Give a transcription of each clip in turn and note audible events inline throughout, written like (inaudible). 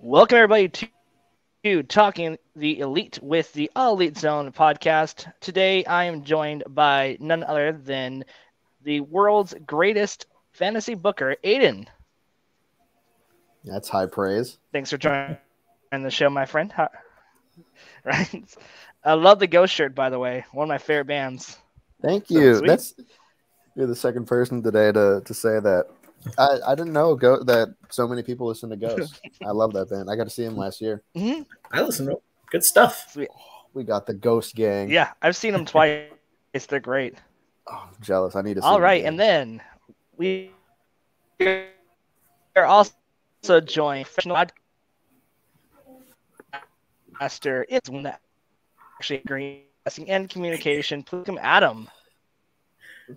Welcome everybody to, to Talking the Elite with the All Elite Zone podcast. Today I am joined by none other than the world's greatest fantasy booker, Aiden. That's high praise. Thanks for joining the show, my friend. (laughs) Right. I love the Ghost shirt, by the way. One of my favorite bands. Thank you. sweet. That's you're the second person today to to say that. I, I didn't know go, that so many people listen to Ghost. (laughs) I love that band. I got to see him last year. hmm I listen to good stuff. We got the Ghost Gang. Yeah, I've seen them (laughs) twice. They're great. Oh, I'm jealous. I need to. See All them right, again. and then we are also joined professional podcaster. It's one that actually agreeing and communication. Please come, Adam.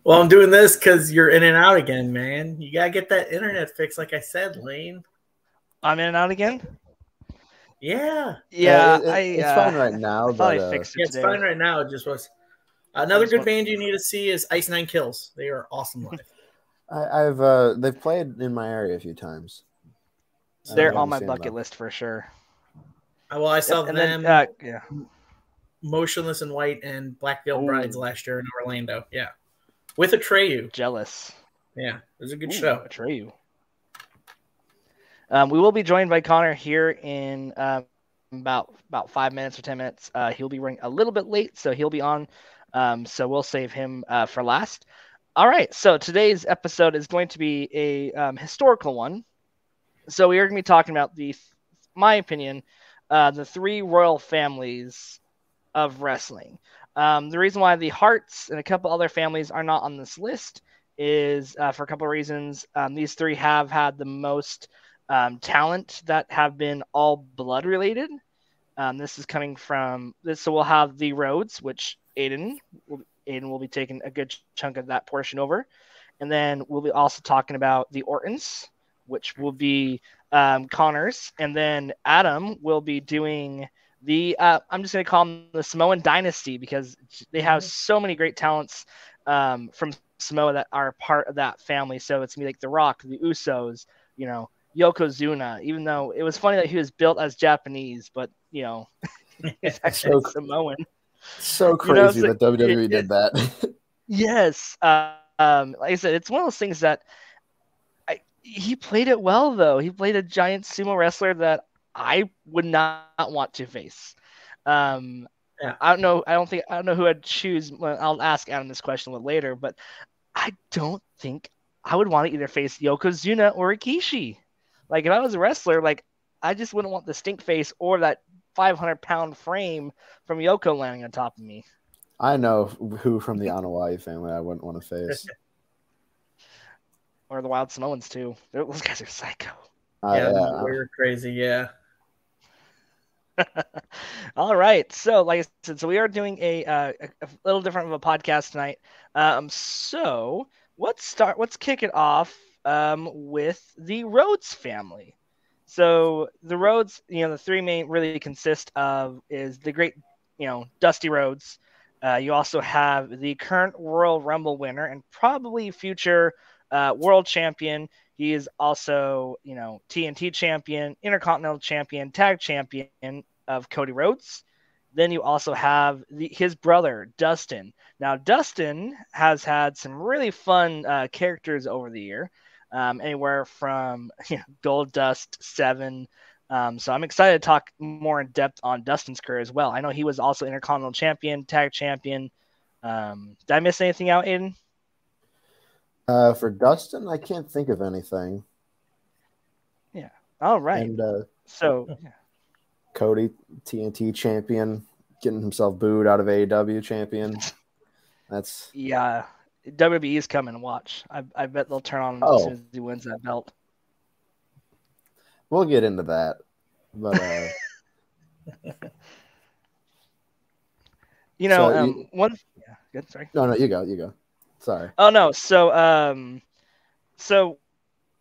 Well, I'm doing this because you're in and out again, man. You gotta get that internet fixed, like I said, Lane. I'm in and out again. Yeah, Yeah, Uh, it- it- I. it's uh, fine right now, I but uh, fixed it yeah, it's fine right now. It just was another just good band you need to see is Ice Nine Kills. They are awesome live. I, I've uh, they've played in my area a few times. I They're on my bucket list for sure. Uh, well, I saw and them, then, uh, yeah, Motionless in White and Black Veil Ooh. Brides last year in Orlando. Yeah, with Atreyu. jealous. Yeah, it was a good Ooh, show. Atreyu. Um, we will be joined by Connor here in um, about about five minutes or ten minutes. Uh, he'll be running a little bit late, so he'll be on. Um, so we'll save him uh, for last. All right. So today's episode is going to be a um, historical one. So we are going to be talking about the, my opinion, uh, the three royal families of wrestling. Um, the reason why the Harts and a couple other families are not on this list is uh, for a couple of reasons. Um, these three have had the most um, talent that have been all blood related. Um, this is coming from this, so we'll have the Rhodes, which Aiden will, Aiden will be taking a good chunk of that portion over, and then we'll be also talking about the Ortons, which will be um, Connors, and then Adam will be doing the. Uh, I'm just going to call them the Samoan Dynasty because they have so many great talents um, from Samoa that are part of that family. So it's me like The Rock, the Usos, you know, Yokozuna. Even though it was funny that he was built as Japanese, but you know, (laughs) he's actually So- Samoan. So You know, crazy so- that WWE it- did that. (laughs) Yes. Uh, um, like I said, it's one of those things that I, he played it well, though. He played a giant sumo wrestler that I would not want to face. Um, Yeah. I don't know. I don't think I don't know who I'd choose. Well, I'll ask Adam this question a little later, but I don't think I would want to either face Yokozuna or Rikishi. Like if I was a wrestler, like I just wouldn't want the stink face or that 500 pound frame from Yoko landing on top of me. I know who from the Anoa'i family I wouldn't want to face. (laughs) or the Wild Samoans too. Those guys are psycho. Uh, yeah, yeah, we were crazy. Yeah, All right, so like I said, so we are doing a, uh, a, little different of a podcast tonight. Um, so let's start. Let's kick it off um, with the Rhodes family. So the Rhodes, you know, the three main really consist of is the great, you know, Dusty Rhodes. Uh, you also have the current Royal Rumble winner and probably future uh, world champion. He is also, you know, TNT champion, Intercontinental champion, tag champion of Cody Rhodes. Then you also have the, his brother, Dustin. Now, Dustin has had some really fun uh, characters over the year, um, anywhere from (laughs) you know, Gold Dust 7. Um, so I'm excited to talk more in depth on Dustin's career as well. I know he was also Intercontinental champion, tag champion. Um, did I miss anything out, Aiden? Uh, for Dustin, I can't think of anything. Yeah. All right. And uh, so, (laughs) Cody, TNT champion, getting himself booed out of AEW champion. (laughs) That's yeah, WWE is coming. Watch. I, I bet they'll turn on him as Oh. soon as he wins that belt. we'll get into that. But uh, (laughs) You know, So um, you- one. Yeah, good. Sorry. no, no, you go, you go. Sorry. Oh no. So um, so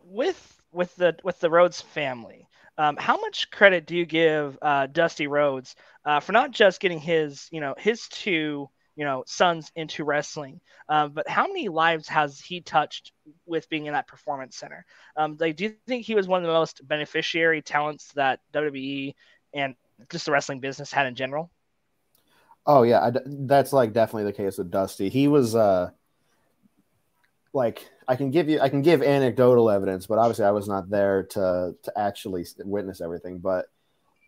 with with the with the Rhodes family, um, how much credit do you give uh, Dusty Rhodes uh, for not just getting his you know his two you know sons into wrestling. Um, but how many lives has he touched with being in that performance center? Um, like, do you think he was one of the most beneficiary talents that WWE and just the wrestling business had in general? Oh yeah, I, that's like definitely the case with Dusty. He was uh like I can give you I can give anecdotal evidence, but obviously I was not there to to actually witness everything. But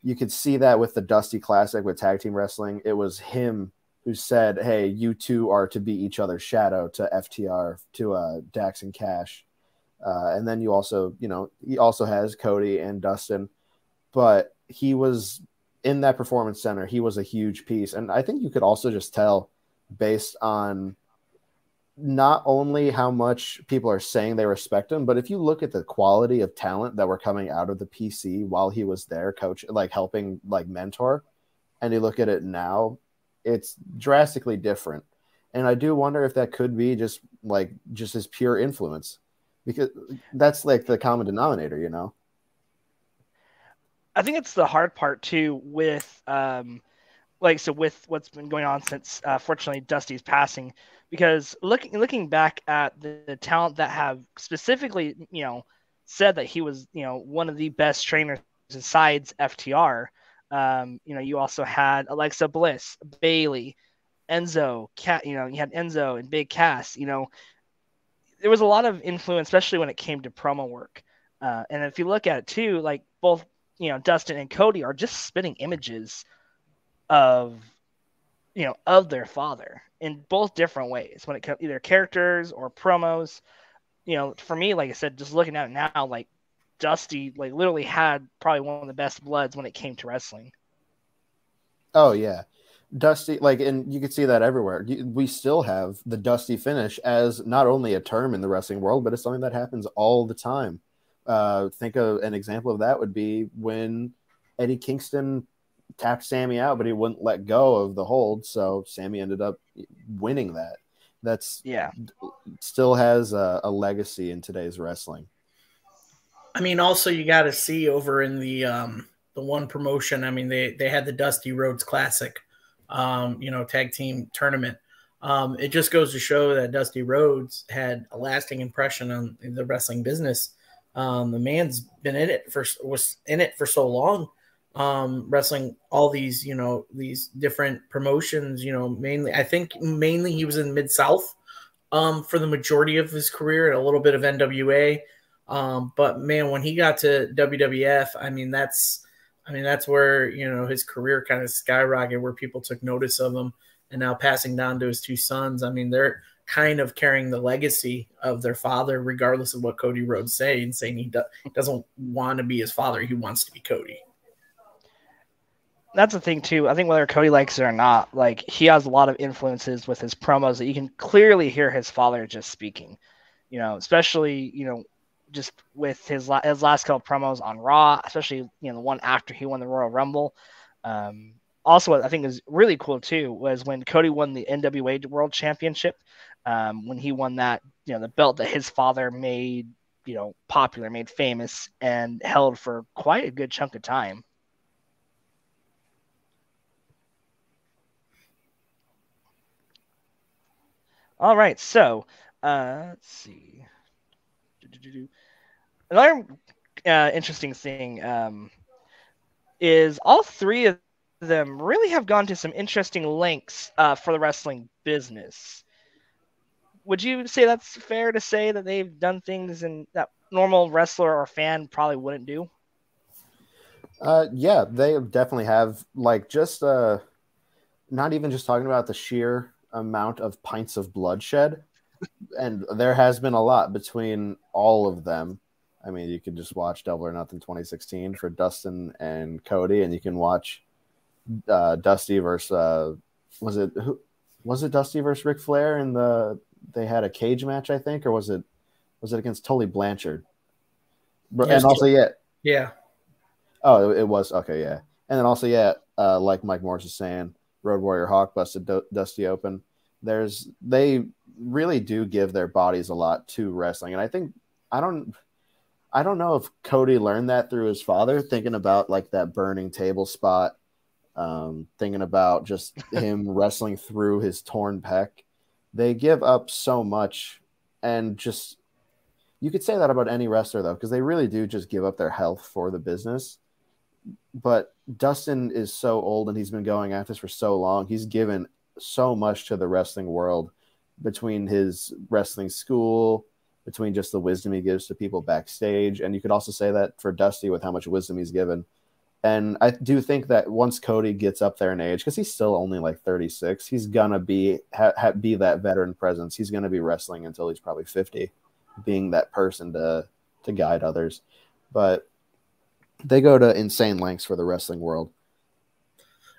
you could see that with the Dusty Classic with tag team wrestling, it was him who said, "Hey, you two are to be each other's shadow." To FTR, to uh, Dax and Cash, uh, and then you also, you know, he also has Cody and Dustin, but he was in that performance center. He was a huge piece, and I think you could also just tell based on not only how much people are saying they respect him, but if you look at the quality of talent that were coming out of the PC while he was there, coach, like helping, like mentor, and you look at it now, it's drastically different. And I do wonder if that could be just like just his pure influence, because that's like the common denominator, you know. I think it's the hard part too with um, like so with what's been going on since uh, fortunately Dusty's passing because looking looking back at the, the, talent that have specifically you know said that he was you know one of the best trainers besides FTR um, you know you also had Alexa Bliss Bayley, Enzo Cat you know you had Enzo and Big Cass you know. There was a lot of influence especially when it came to promo work. Uh, and if you look at it too like both you know Dustin and Cody are just spitting images of you know of their father in both different ways when it comes either characters or promos. You know for me like i said just looking at it now like dusty like literally had probably one of the best bloods when it came to wrestling. Oh yeah. Dusty like and you can see that everywhere. We still have the dusty finish as not only a term in the wrestling world but it's something that happens all the time. Uh, think of an example of that would be when eddie kingston tapped Sammy out, but he wouldn't let go of the hold. So Sammy ended up winning that. That's yeah, still has a, a legacy in today's wrestling. I mean, also you got to see over in the um, the one promotion. I mean, they they had the Dusty Rhodes Classic, um, you know, tag team tournament. Um, it just goes to show that Dusty Rhodes had a lasting impression on the wrestling business. Um, the man's been in it for was in it for so long um wrestling all these you know these different promotions you know mainly i think mainly he was in mid south um for the majority of his career and a little bit of nwa um but man when he got to wwf i mean that's i mean that's where you know his career kind of skyrocketed where people took notice of him and now passing down to his two sons. I mean they're kind of carrying the legacy of their father regardless of what cody rhodes say and saying he do- doesn't want to be his father he wants to be cody that's the thing too. I think whether Cody likes it or not, like he has a lot of influences with his promos that you can clearly hear his father just speaking. You know, especially you know, just with his la- his last couple promos on Raw, especially you know the one after he won the Royal Rumble. Um, also, what I think is really cool too was when Cody won the NWA World Championship. Um, when he won that, you know, the belt that his father made, you know, popular, made famous, and held for quite a good chunk of time. All right, so uh, let's see. Another uh, interesting thing um, is all three of them really have gone to some interesting lengths uh, for the wrestling business. Would you say that's fair to say that they've done things in that normal wrestler or fan probably wouldn't do? Uh, yeah, they definitely have. Like, just uh, not even just talking about the sheer amount of pints of bloodshed, and there has been a lot between all of them. I mean, you can just watch Double or Nothing 2016 for Dustin and Cody, and you can watch uh, Dusty versus uh, was it who was it Dusty versus Ric Flair in the they had a cage match, I think, or was it was it against Tully Blanchard? Yes, and also, yeah, yeah. Oh, it was okay, yeah. And then also, yeah, uh, like Mike Morris is saying, Road Warrior Hawk busted D- Dusty open. There's they really do give their bodies a lot to wrestling, and I think I don't I don't know if Cody learned that through his father, thinking about like that burning table spot um, thinking about just (laughs) him wrestling through his torn pec. They give up so much, and just you could say that about any wrestler though, because they really do just give up their health for the business. But Dustin is so old and he's been going at this for so long. He's given so much to the wrestling world between his wrestling school, between just the wisdom he gives to people backstage. And you could also say that for Dusty with how much wisdom he's given. And I do think that once Cody gets up there in age, because he's still only like 36, he's gonna be ha, ha, be that veteran presence. He's gonna be wrestling until he's probably 50, being that person to to guide others. But they go to insane lengths for the wrestling world.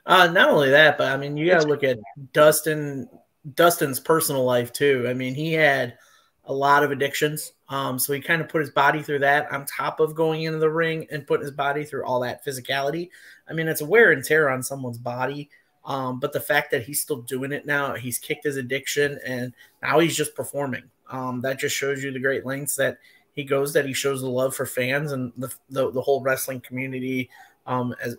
Uh, not only that, but I mean, you got to look at Dustin Dustin's personal life too. I mean, he had a lot of addictions. Um, so he kind of put his body through that on top of going into the ring and putting his body through all that physicality. I mean, it's a wear and tear on someone's body. Um, but the fact that he's still doing it now, he's kicked his addiction and now he's just performing. Um, that just shows you the great lengths that he goes, that he shows the love for fans and the, the, the whole wrestling community, um, as,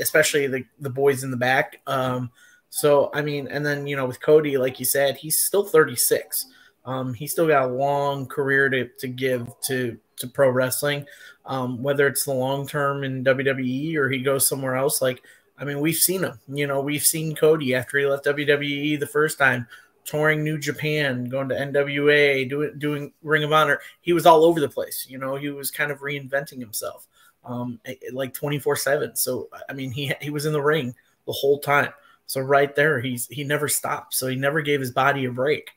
especially the, the boys in the back. Um, so, I mean, and then, you know, with Cody, like you said, he's still 36. Um, he's still got a long career to, to give to, to pro wrestling, um, whether it's the long term in WWE or he goes somewhere else. Like, I mean, we've seen him. You know, we've seen Cody after he left WWE the first time, touring New Japan, going to NWA, doing doing Ring of Honor. He was all over the place. You know, he was kind of reinventing himself, um, like twenty four seven. So I mean, he he was in the ring the whole time. So right there, he's he never stopped. So he never gave his body a break.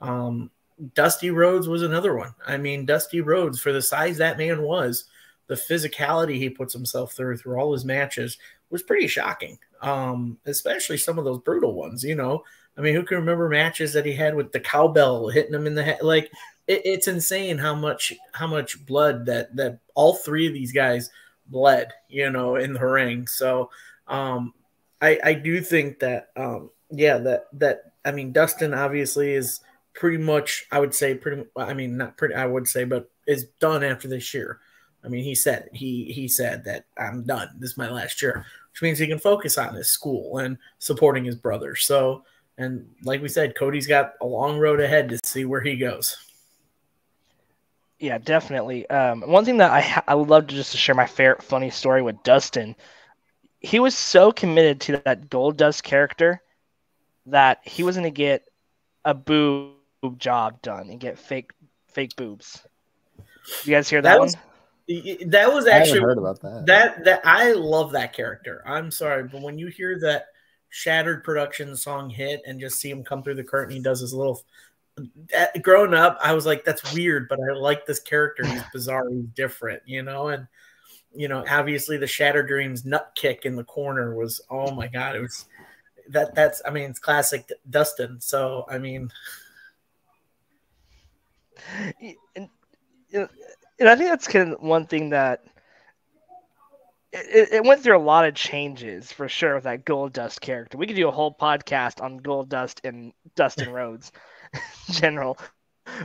Um, Dusty Rhodes was another one. I mean, Dusty Rhodes, for the size that man was, the physicality he puts himself through through all his matches was pretty shocking. Um, especially some of those brutal ones. You know, I mean, who can remember matches that he had with the cowbell hitting him in the head? Like, it, it's insane how much how much blood that that all three of these guys bled. You know, in the ring. So, um, I I do think that um, yeah that that I mean, Dustin obviously is pretty much, I would say, pretty. I mean, not pretty. I would say, but is done after this year. I mean, he said he he said that I'm done. This is my last year, which means he can focus on his school and supporting his brother. So, and like we said, Cody's got a long road ahead to see where he goes. Yeah, definitely. Um, one thing that I I would love to just to share my favorite funny story with Dustin. He was so committed to that Gold Dust character that he was going to get a boob job done and get fake fake boobs. You guys hear that, that one? Was, that was actually heard about that. That that I love that character. I'm sorry, but when you hear that Shattered Production song hit and just see him come through the curtain, he does his little. That, growing up, I was like, "That's weird," but I like this character. He's bizarre. He's different, you know. And you know, obviously, the Shattered Dreams nut kick in the corner was, oh my god, it was that. That's, I mean, it's classic Dustin. So, I mean, and, and I think that's kind of one thing that it, it, went through a lot of changes for sure with that Gold Dust character. We could do a whole podcast on Gold Dust and Dustin (laughs) Rhodes in general.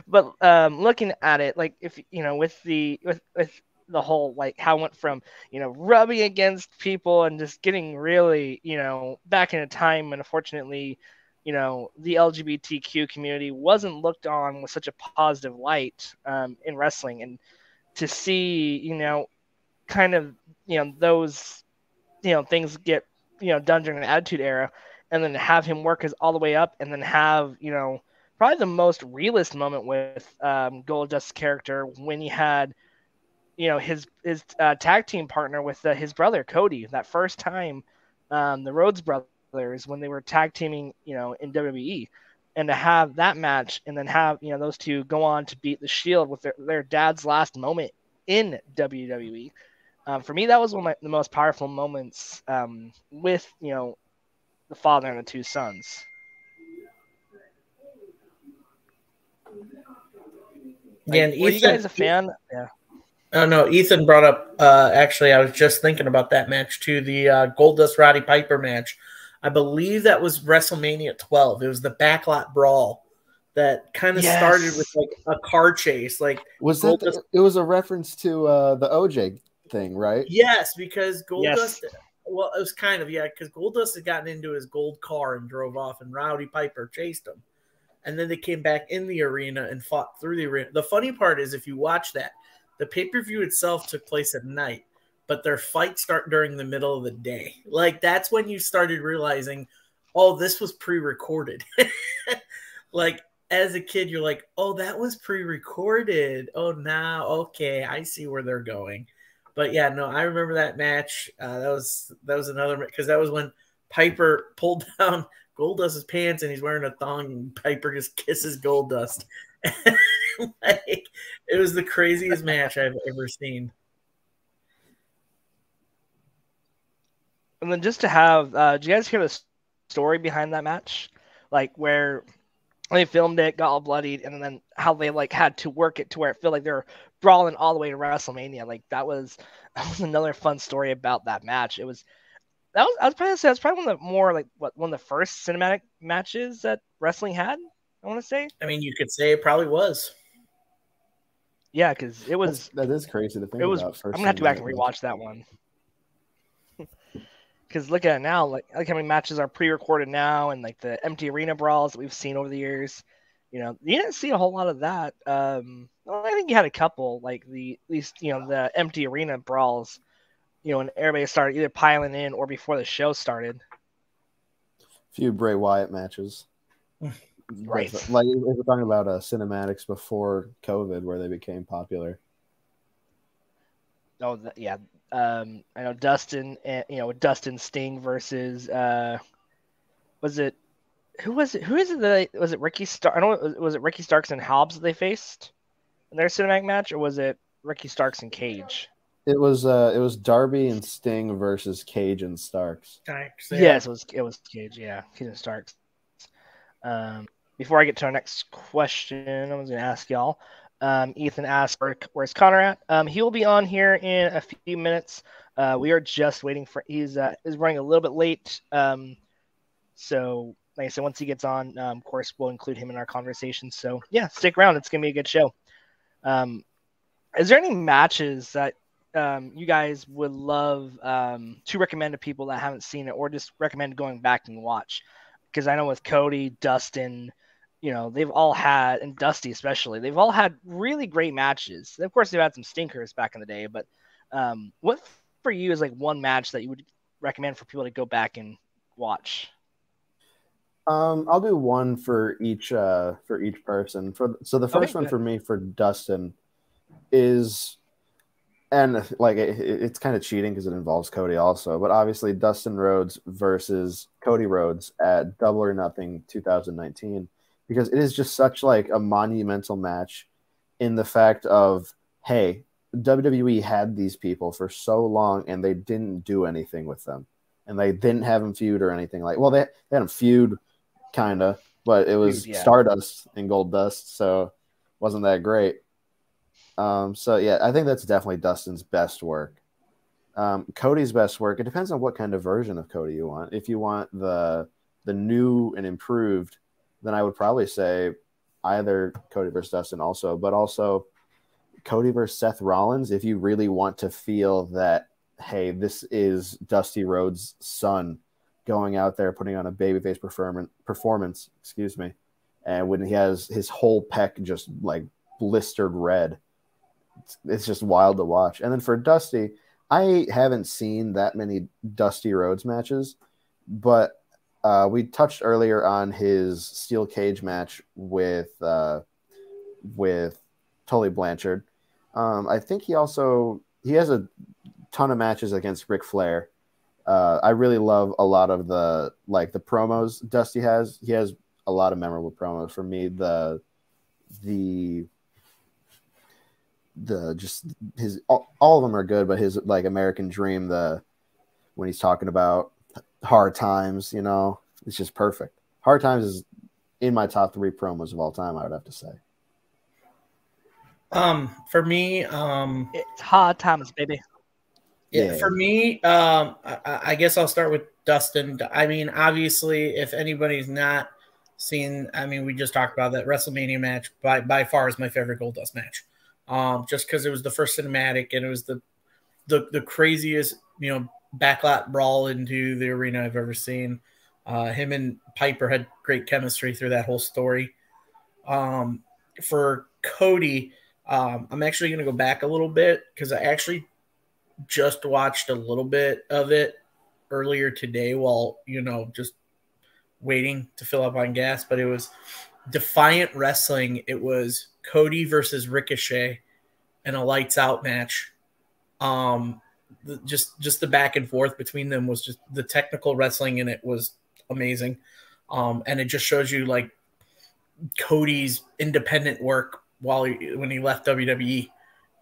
But um, looking at it, like if you know, with the with with the whole like how it went from you know rubbing against people and just getting really you know back in a time when unfortunately you know the LGBTQ community wasn't looked on with such a positive light um, in wrestling, and to see you know kind of you know those you know things get you know done during the Attitude Era, and then have him work his all the way up, and then have you know probably the most realist moment with um, Goldust's character when he had you know his his uh, tag team partner with uh, his brother Cody that first time um, the Rhodes brothers when they were tag teaming, you know, in WWE, and to have that match and then have you know those two go on to beat the Shield with their, their dad's last moment in WWE. Um, for me, that was one of my, the most powerful moments um, with you know the father and the two sons. Yeah, like, were you guys a fan? Yeah. Oh no, Ethan brought up. Uh, actually, I was just thinking about that match too. The uh, Goldust Roddy Piper match I believe that was WrestleMania 12. It was the backlot brawl that kind of yes. started with like a car chase. Like was that the, it was a reference to uh, the OJ thing, right? Yes, because Goldust. Yes. well, it was kind of yeah, because Goldust had gotten into his gold car and drove off, and Roddy Piper chased him, and then they came back in the arena and fought through the arena. The funny part is, if you watch that, the pay per view itself took place at night, but their fights start during the middle of the day. Like that's when you started realizing, oh, this was pre recorded. (laughs) like as a kid, you're like, oh, that was pre recorded. Oh, now, okay, I see where they're going. But yeah, no, I remember that match. Uh, that was that was another because that was when Piper (laughs) pulled down Goldust's pants and he's wearing a thong. And Piper just kisses Goldust. (laughs) like it was the craziest match I've ever seen. And then just to have, uh, did you guys hear the story behind that match? Like where they filmed it, got all bloodied, and then how they like had to work it to where it felt like they're brawling all the way to WrestleMania. Like that was (laughs) that was another fun story about that match. It was that was I was probably say that's probably one of the more like what one of the first cinematic matches that wrestling had. I want to say. I mean, you could say it probably was. Yeah, because it was. That's, that is crazy to think it was, about. I'm gonna have to go back and rewatch that one. (laughs) Because look at it now, like like how many matches are pre-recorded now, and like the empty arena brawls that we've seen over the years. You know, you didn't see a whole lot of that. Um, well, I think you had a couple, like the at least you know the empty arena brawls. You know, when everybody started either piling in or before the show started. A few Bray Wyatt matches. (laughs) Right. Like we're talking about uh, cinematics before COVID, where they became popular. Oh yeah, um, I know Dustin, and you know Dustin Sting versus uh, was it who was it? Who is it? That, was it Ricky Stark? I don't. Was it Ricky Starks and Hobbs that they faced in their cinematic match, or was it Ricky Starks and Cage? It was uh, it was Darby and Sting versus Cage and Starks. Starks, yeah. Yes, it was. It was Cage. Yeah, Cage and Starks. Um, before I get to our next question, I was going to ask y'all. Um, Ethan asked, Where, "Where's Connor at?" Um, he will be on here in a few minutes. Uh, we are just waiting for. He's uh, is running a little bit late. Um, so, like I said, once he gets on, um, of course, we'll include him in our conversation. So, yeah, stick around. It's gonna be a good show. Um, is there any matches that um, you guys would love um, to recommend to people that haven't seen it, or just recommend going back and watch? Because I know with Cody, Dustin, you know, they've all had, and Dusty especially, they've all had really great matches. Of course, they've had some stinkers back in the day, but um, what for you is like one match that you would recommend for people to go back and watch? Um, I'll do one for each uh, for each person. For so the first okay, one for me for Dustin is, and like it, it's kind of cheating because it involves Cody also, but obviously Dustin Rhodes versus Cody Rhodes at Double or Nothing 2019 because it is just such like a monumental match in the fact of hey WWE had these people for so long and they didn't do anything with them and they didn't have them feud or anything like well they, they had them feud kind of but it was yeah. Stardust and Gold Dust, so wasn't that great. Um so yeah I think that's definitely Dustin's best work. Um, Cody's best work it depends on what kind of version of Cody you want. If you want the the new and improved then I would probably say either Cody versus Dustin also, but also Cody versus Seth Rollins if you really want to feel that hey, this is Dusty Rhodes' son going out there putting on a babyface performance performance, excuse me. And when he has his whole pec just like blistered red, it's, it's just wild to watch. And then for Dusty, I haven't seen that many Dusty Rhodes matches, but uh, we touched earlier on his steel cage match with uh, with Tully Blanchard. Um, I think he also he has a ton of matches against Ric Flair. Uh, I really love a lot of the like the promos Dusty has. He has a lot of memorable promos for me. The the the just his all, all of them are good, but his like American Dream the when he's talking about Hard Times, you know, it's just perfect. Hard Times is in my top three promos of all time. I would have to say. Um, for me, um, it's Hard Times, baby. Yeah, for me, um, I, I, guess I'll start with Dustin. I mean, obviously, if anybody's not seen, I mean, we just talked about that WrestleMania match. By by far is my favorite Goldust match. Um, just because it was the first cinematic and it was the the the craziest, you know, backlot brawl into the arena I've ever seen. Uh, him and Piper had great chemistry through that whole story. Um, for Cody, um, I'm actually going to go back a little bit because I actually just watched a little bit of it earlier today while, you know, just waiting to fill up on gas. But it was Defiant Wrestling. It was Cody versus Ricochet in a lights out match. Um, the, just just the back and forth between them was just the technical wrestling in it was amazing. Um, and it just shows you like Cody's independent work while he, when he left WWE,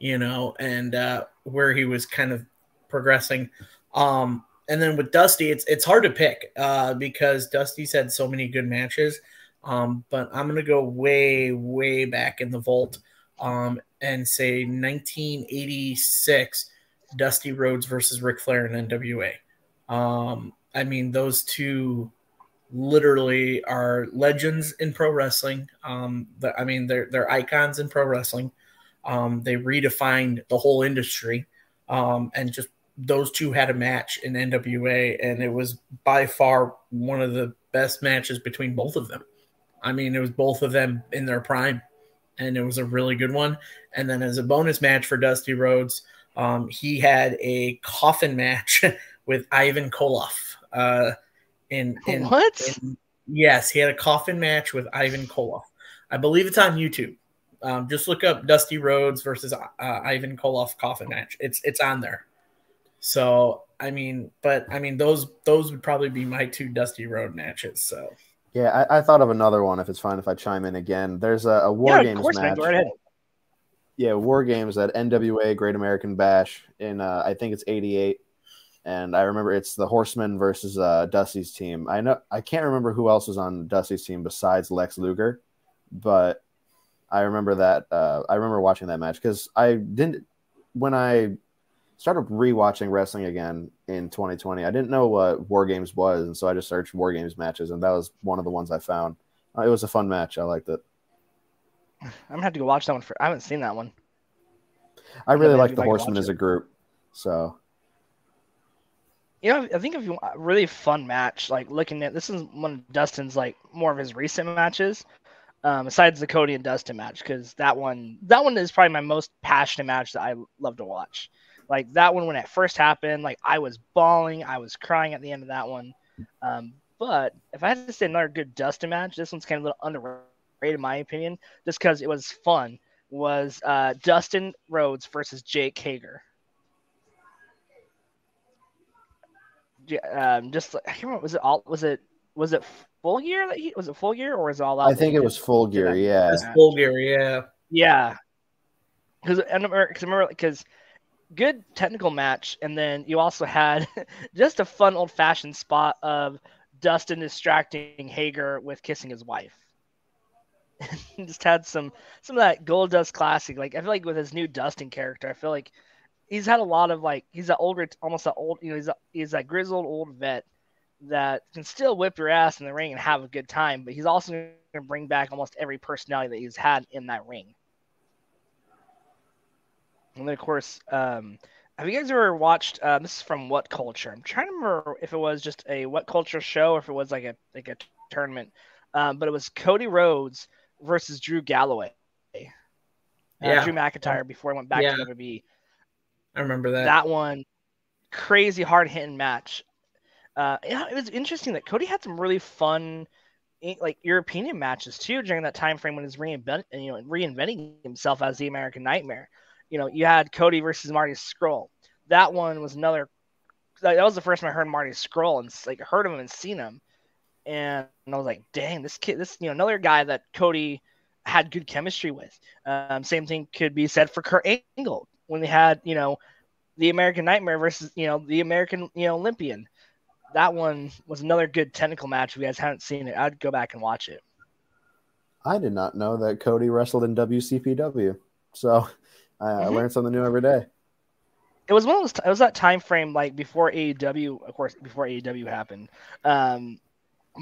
you know, and uh, where he was kind of progressing. Um, and then with Dusty, it's it's hard to pick uh, because Dusty's had so many good matches. Um, but I'm gonna go way way back in the vault um, and say 1986 Dusty Rhodes versus Ric Flair in NWA. Um, I mean, those two literally are legends in pro wrestling. Um, the, I mean, they're they're icons in pro wrestling. Um, they redefined the whole industry, um, and just those two had a match in NWA, and it was by far one of the best matches between both of them. I mean, it was both of them in their prime, and it was a really good one. And then as a bonus match for Dusty Rhodes, um, he had a coffin match (laughs) with Ivan Koloff. Uh, in, in what? In, yes, he had a coffin match with Ivan Koloff. I believe it's on YouTube. Um, just look up Dusty Rhodes versus uh, Ivan Koloff coffin match. It's it's on there. So I mean, but I mean those those would probably be my two Dusty Road matches. So yeah, I, I thought of another one. If it's fine if I chime in again, there's a, a War yeah, Games of course, match. Man, go ahead. Yeah, War Games at NWA Great American Bash in uh, I think it's '88 and I remember it's the Horsemen versus uh, Dusty's team. I know I can't remember who else was on Dusty's team besides Lex Luger, but I remember that. Uh, I remember watching that match because I didn't when I started rewatching wrestling again in 2020. I didn't know what War Games was, and so I just searched War Games matches, and that was one of the ones I found. Uh, it was a fun match. I liked it. I'm gonna have to go watch that one for. I haven't seen that one. I really like the Horsemen as a group, so you know, I think if you want a really fun match, like looking at this is one of Dustin's like more of his recent matches, um, besides the Cody and Dustin match, because that one that one is probably my most passionate match that I love to watch. Like that one when it first happened, like I was bawling, I was crying at the end of that one. Um, but if I had to say another good Dustin match, this one's kind of a little underrated in my opinion, just because it was fun. Was uh, Dustin Rhodes versus Jake Hager. um, just I can't remember. Was it all? Was it was it full gear that he was it full gear or was it all out? I think it was full gear. Yeah, it's full gear. Yeah, yeah. Because I remember because remember because good technical match, and then you also had (laughs) just a fun old fashioned spot of Dustin distracting Hager with kissing his wife. (laughs) just had some some of that gold dust classic. Like I feel like with his new Dustin character, I feel like he's had a lot of like he's an older, almost an old, you know, he's a, he's a grizzled old vet that can still whip your ass in the ring and have a good time, but he's also going to bring back almost every personality that he's had in that ring. And then, of course, um, have you guys ever watched? Uh, this is from What Culture. I'm trying to remember if it was just a What Culture show or if it was like a like a tournament. Um, but it was Cody Rhodes versus Drew Galloway. Uh, yeah. Drew McIntyre before he went back yeah. to WWE. I remember that. That one, crazy hard hitting match. Uh, yeah, it was interesting that Cody had some really fun, eh, like European matches too during that time frame when he's reinvent, you know, reinventing himself as the American Nightmare. You know, you had Cody versus Marty Scurll. That one was another. That was the first time I heard Marty Scurll and like heard of him and seen him, and I was like, dang, this kid, this you know, another guy that Cody had good chemistry with. Um, same thing could be said for Kurt Angle when they had you know the American Nightmare versus you know the American you know Olympian. That one was another good technical match. If you guys haven't seen it, I'd go back and watch it. I did not know that Cody wrestled in WCPW, so I, mm-hmm. I learned something new every day. It was one of those. It was that time frame like before AEW, of course, before AEW happened. Um,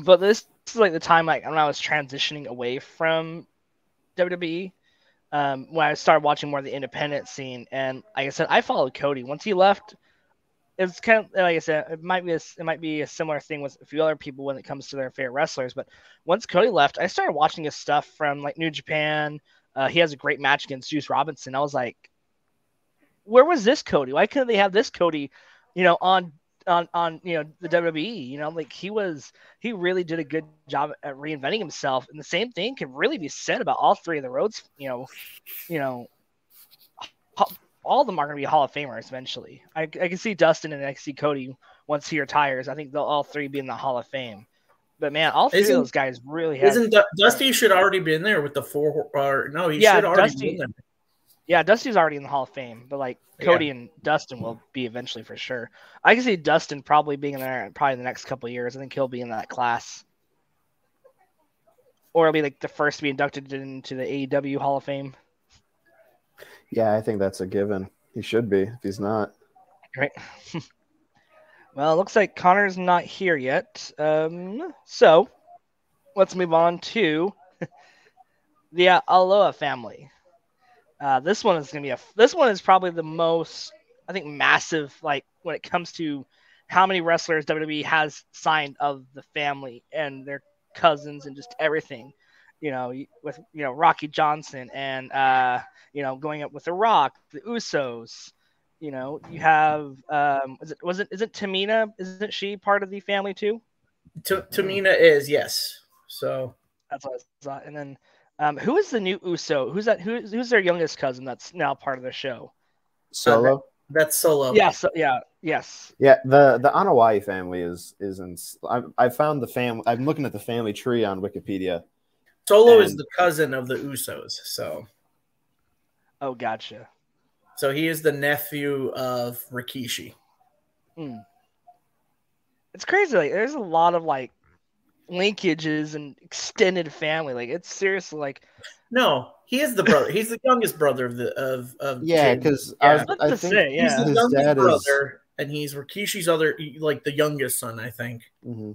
but this, this is like the time like when I was transitioning away from WWE um, when I started watching more of the independent scene. And like I said, I followed Cody once he left it's kind of like I said, it might be a, it might be a similar thing with a few other people when it comes to their favorite wrestlers. But once Cody left, I started watching his stuff from like New Japan. Uh, he has a great match against Juice Robinson. I was like, where was this Cody? Why couldn't they have this Cody, you know, on on on you know the WWE? You know, like he was he really did a good job at reinventing himself. And the same thing can really be said about all three of the Rhodes. You know, you know all of them are going to be Hall of Famers eventually. I, I can see Dustin and I can see Cody once he retires. I think they'll all three be in the Hall of Fame. But man, all 3 isn't, of those guys really have. Isn't Dusty should already be in there with the four? Or no, he yeah, should already Dusty, be in there. Yeah, Dusty's already in the Hall of Fame, but like Cody yeah. and Dustin will be eventually for sure. I can see Dustin probably being in there probably in the next couple years. I think he'll be in that class, or he'll be like the first to be inducted into the AEW Hall of Fame. Yeah, I think that's a given. He should be if he's not. Right. (laughs) well, it looks like Connor's not here yet. Um, so let's move on to (laughs) the uh, Aloha family. Uh, this one is gonna be a. This one is probably the most, I think, massive. Like when it comes to how many wrestlers WWE has signed of the family and their cousins and just everything you know, with you know Rocky Johnson and uh, you know going up with the Rock, the Usos. You know, you have um, is it was it is it Tamina? Isn't she part of the family too? T- Tamina is yes. So that's what I thought. And then um, who is the new Uso? Who's that? Who's who's their youngest cousin that's now part of the show? Solo. Uh, that's Solo. Yeah. So, yeah. Yes. Yeah. The the Anoa'i family is is in. I I found the family. I'm looking at the family tree on Wikipedia Solo and, is the cousin of the Usos, so. Oh, gotcha. So he is the nephew of Rikishi. Hmm. It's crazy. Like, there's a lot of like linkages and extended family. Like, it's seriously like. No, he is the brother. He's the youngest brother of the of of. Yeah, because yeah. I, I think say, yeah. he's the youngest brother, is... and he's Rikishi's other, like the youngest son, I think. Mm-hmm.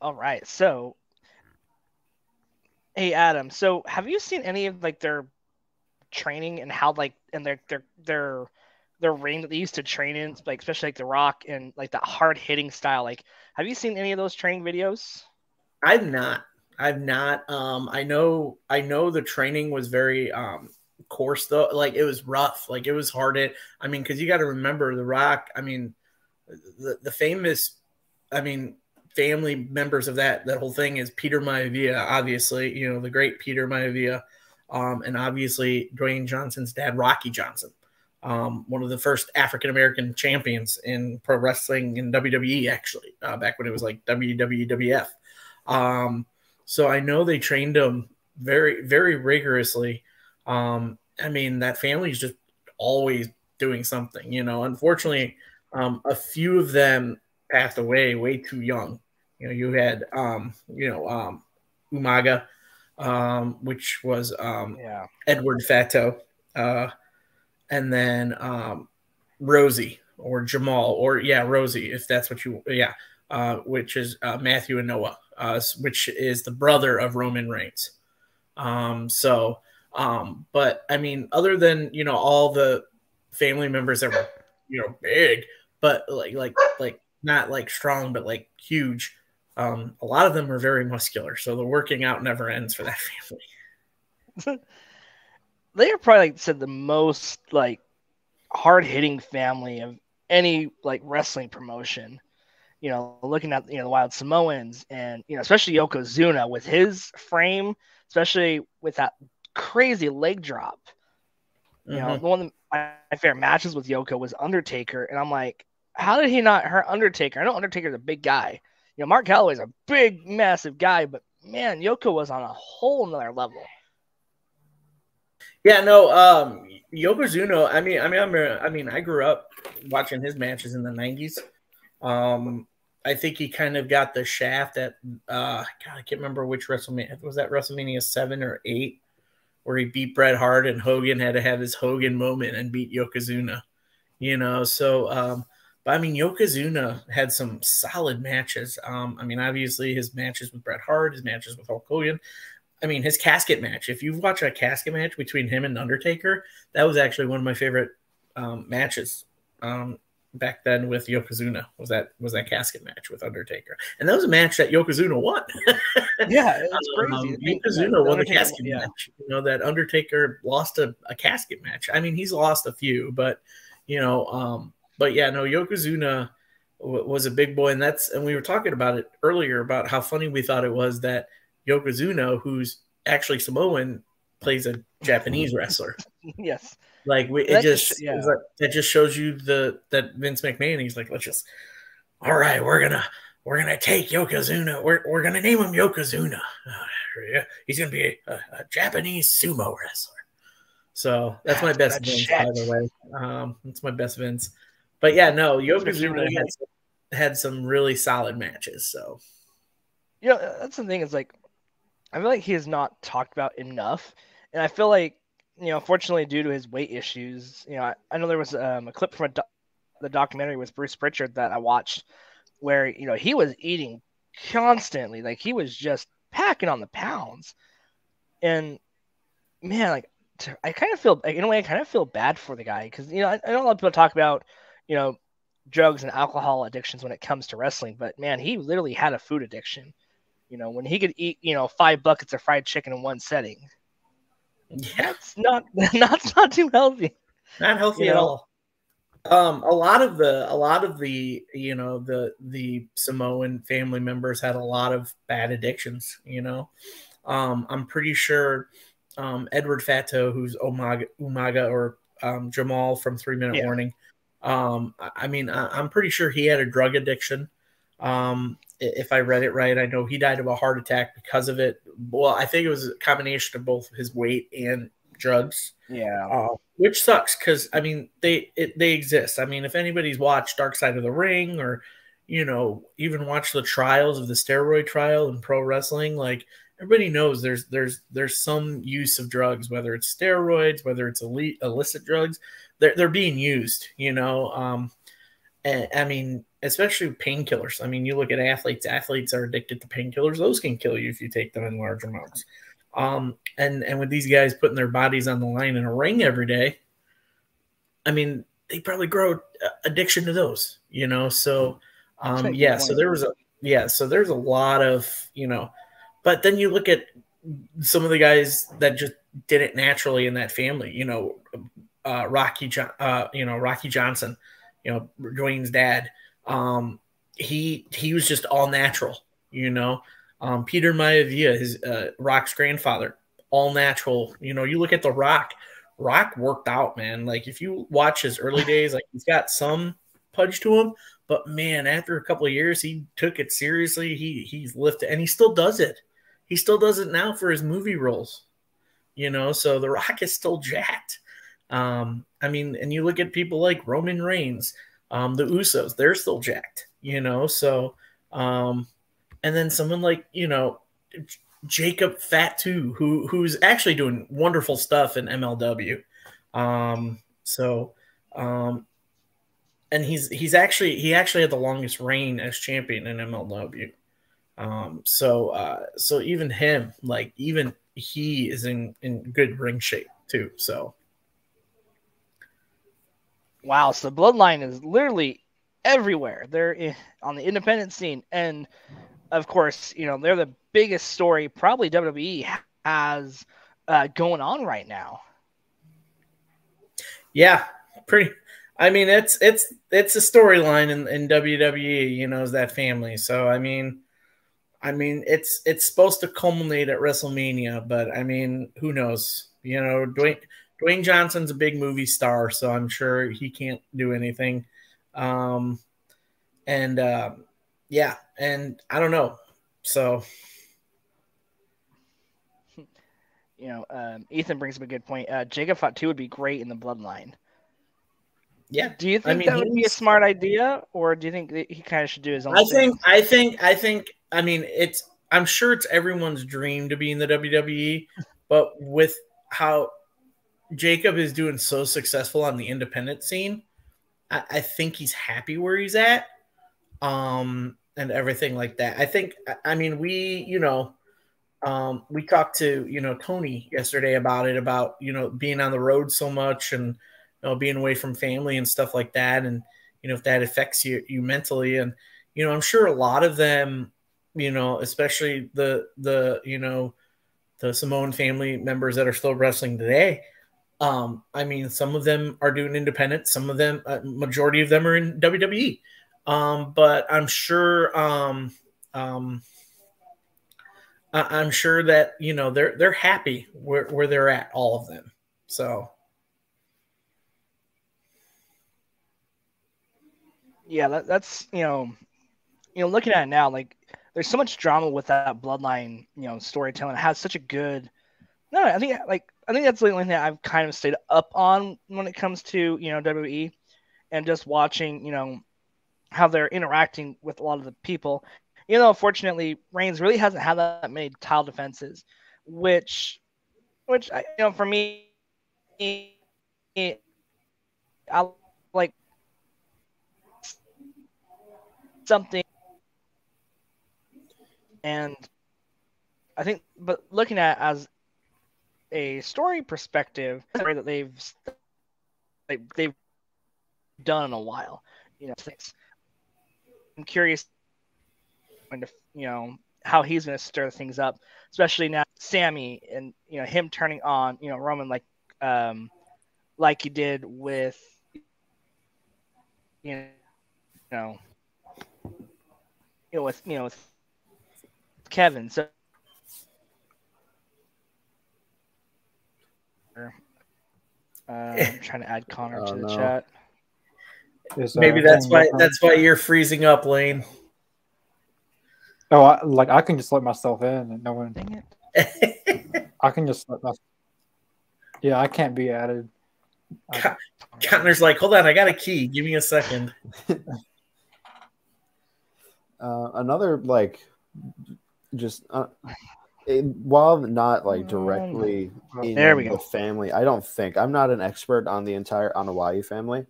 All right. So, hey Adam. So, have you seen any of like their training and how like and their their their their ring that they used to train in, like especially like the Rock and like that hard hitting style? Like, have you seen any of those training videos? I've not. I've not. Um, I know. I know the training was very um coarse though. Like it was rough. Like it was hard. It. I mean, because you got to remember the Rock. I mean, the the famous. I mean, family members of that that whole thing is Peter Maivia, obviously, you know, the great Peter Maivia, um, and obviously Dwayne Johnson's dad, Rocky Johnson, um, one of the first African American champions in pro wrestling in WWE, actually, uh, back when it was like WWF. Um, so I know they trained him very, very rigorously. Um, I mean, that family is just always doing something, you know. Unfortunately, um, a few of them passed away way too young. You know, you had um, you know, um, Umaga, um, which was um, yeah. Edward Fatu, uh, and then um, Rosie or Jamal or yeah, Rosie, if that's what you yeah, uh, which is uh, Matthew Anoa'i, uh, which is the brother of Roman Reigns. Um, so, um, but I mean, other than you know all the family members that were you know big, but like like like not like strong, but like huge. Um, a lot of them are very muscular, so the working out never ends for that (laughs) family. (laughs) they are probably like said the most like hard hitting family of any like wrestling promotion. You know, looking at you know the Wild Samoans and you know especially Yokozuna with his frame, especially with that crazy leg drop. You mm-hmm. know, the one of my favorite matches with Yoko was Undertaker, and I'm like, how did he not hurt Undertaker? I know Undertaker's a big guy, you know, Mark Calaway's a big, massive guy, but man, Yoko was on a whole nother level. Yeah, no, um, Yokozuna. I mean, I mean, I'm, I mean, I grew up watching his matches in the '90s. Um, I think he kind of got the shaft at, uh, God, I can't remember which WrestleMania was that WrestleMania seven or eight, where he beat Bret Hart and Hogan had to have his Hogan moment and beat Yokozuna. You know, so um, but I mean, Yokozuna had some solid matches. Um, I mean, obviously his matches with Bret Hart, his matches with Hulk Hogan. I mean, his casket match. If you've watched a casket match between him and Undertaker, that was actually one of my favorite um, matches um, back then with Yokozuna. Was that was that casket match with Undertaker? And that was a match that Yokozuna won. (laughs) yeah, it's (laughs) crazy. Um, Yokozuna won the casket yeah. match. You know that Undertaker lost a, a casket match. I mean, he's lost a few, but you know, um, but yeah, no, Yokozuna was a big boy, and that's and we were talking about it earlier about how funny we thought it was that Yokozuna, who's actually Samoan, plays a Japanese (laughs) wrestler. yes, like we, it just, just yeah. like, it just shows you the that Vince McMahon. He's like, let's just, all right, we're gonna we're gonna take Yokozuna. We're we're gonna name him Yokozuna. Uh, he's gonna be a, a, Japanese sumo wrestler. So that's my best Vince, by the way. Um, that's my best Vince. But yeah, no, Yokozuna had, had some really solid matches. So yeah, that's the thing. Is like I feel like he is not talked about enough, and I feel like you know, fortunately, due to his weight issues, you know, I, I know there was um, a clip from a do- the documentary with Bruce Pritchard that I watched, where you know he was eating constantly, like he was just packing on the pounds, and man, like I kind of feel, like, in a way, I kind of feel bad for the guy because you know I, I know a lot of people talk about, you know, drugs and alcohol addictions when it comes to wrestling, but man, he literally had a food addiction. You know, when he could eat, you know, five buckets of fried chicken in one setting. That's not (laughs) that's not too healthy. Not healthy you at know? all. Um, a lot of the a lot of the you know the the Samoan family members had a lot of bad addictions. You know, um, I'm pretty sure um, Edward Fatu, who's Umaga, Umaga or um, Jamal from Three Minute yeah. Warning. Um, I mean, I, am pretty sure he had a drug addiction. Um, if I read it right, I know he died of a heart attack because of it. Well, I think it was a combination of both his weight and drugs. Yeah, uh, which sucks because I mean they it, they exist. I mean, if anybody's watched Dark Side of the Ring or you know even watched the trials of the steroid trial in pro wrestling, like everybody knows there's there's there's some use of drugs, whether it's steroids, whether it's elite, illicit drugs, they're they're being used. You know, um, I mean especially painkillers. I mean, you look at athletes, athletes are addicted to painkillers. Those can kill you if you take them in large amounts. Um, and, and with these guys putting their bodies on the line in a ring every day, I mean, they probably grow addiction to those, you know? So, um, yeah, so there was a, yeah, so there's a lot of, you know, but then you look at some of the guys that just did it naturally in that family, you know, uh, Rocky, uh, you know, Rocky Johnson, you know, Dwayne's dad, um, he he was just all natural, you know. Um, Peter Maivia, his uh, Rock's grandfather, all natural. You know, you look at the Rock. Rock worked out, man. Like if you watch his early (laughs) days, like he's got some pudge to him, but man, after a couple of years, he took it seriously. He he's lifted, and he still does it. He still does it now for his movie roles. You know, so the Rock is still jacked. Um, I mean, and you look at people like Roman Reigns. Um, the Usos, they're still jacked, you know. So, um, and then someone like you know Jacob Fatu, who who's actually doing wonderful stuff in MLW. Um, so, um, and he's he's actually he actually had the longest reign as champion in MLW. Um, so uh, so even him, like even he is in in good ring shape too. So Wow, so Bloodline is literally everywhere. They're on the independent scene, and of course, you know they're the biggest story probably WWE has uh, going on right now. Yeah, pretty. I mean, it's it's it's a storyline in, in WWE. You know, is that family? So I mean, I mean, it's it's supposed to culminate at WrestleMania, but I mean, who knows? You know, Dwayne Dwayne Johnson's a big movie star, so I'm sure he can't do anything. Um, and uh, yeah, and I don't know. So, you know, um, Ethan brings up a good point. Uh, Jacob Fatu would be great in the bloodline. Yeah. Do you think I mean, that would be a smart idea, or do you think he kind of should do his own? I thing? think. I think. I think. I mean, it's. I'm sure it's everyone's dream to be in the WWE, but with how Jacob is doing so successful on the independent scene. I, I think he's happy where he's at, um, and everything like that. I think, I mean, we, you know, um, we talked to you know Tony yesterday about it about you know being on the road so much and you know being away from family and stuff like that and you know if that affects you you mentally and you know I'm sure a lot of them you know especially the the you know the Samoan family members that are still wrestling today. Um I mean some of them are doing independent some of them uh, majority of them are in WWE um but I'm sure um um I'm sure that you know they're they're happy where, where they're at, all of them. So. Yeah, that, that's you know, you know, looking at it now, like there's so much drama with that bloodline, you know, storytelling. It has such a good. No, I think like I think that's the only thing I've kind of stayed up on when it comes to you know WWE, and just watching you know how they're interacting with a lot of the people you know, fortunately, Reigns really hasn't had that many tile defenses, which, which you know, for me, I like something, and I think, but looking at as a story perspective, story that they've they, they've done in a while, you know. I'm curious going to, you know, how he's going to stir things up, especially now Sammy and you know him turning on you know Roman like um like he did with you know you know with you know with Kevin. So uh, I'm (laughs) trying to add Connor to the no. chat. Maybe that's why that's why you're freezing up, Lane. Oh, I, like I can just let myself in and no one. Dang it. (laughs) I can just let myself. Yeah, I can't be added. Connor's like, hold on, I got a key. Give me a second. (laughs) uh, another like, just uh, it, while not like directly in there we the go. family, I don't think I'm not an expert on the entire Anoa'i family,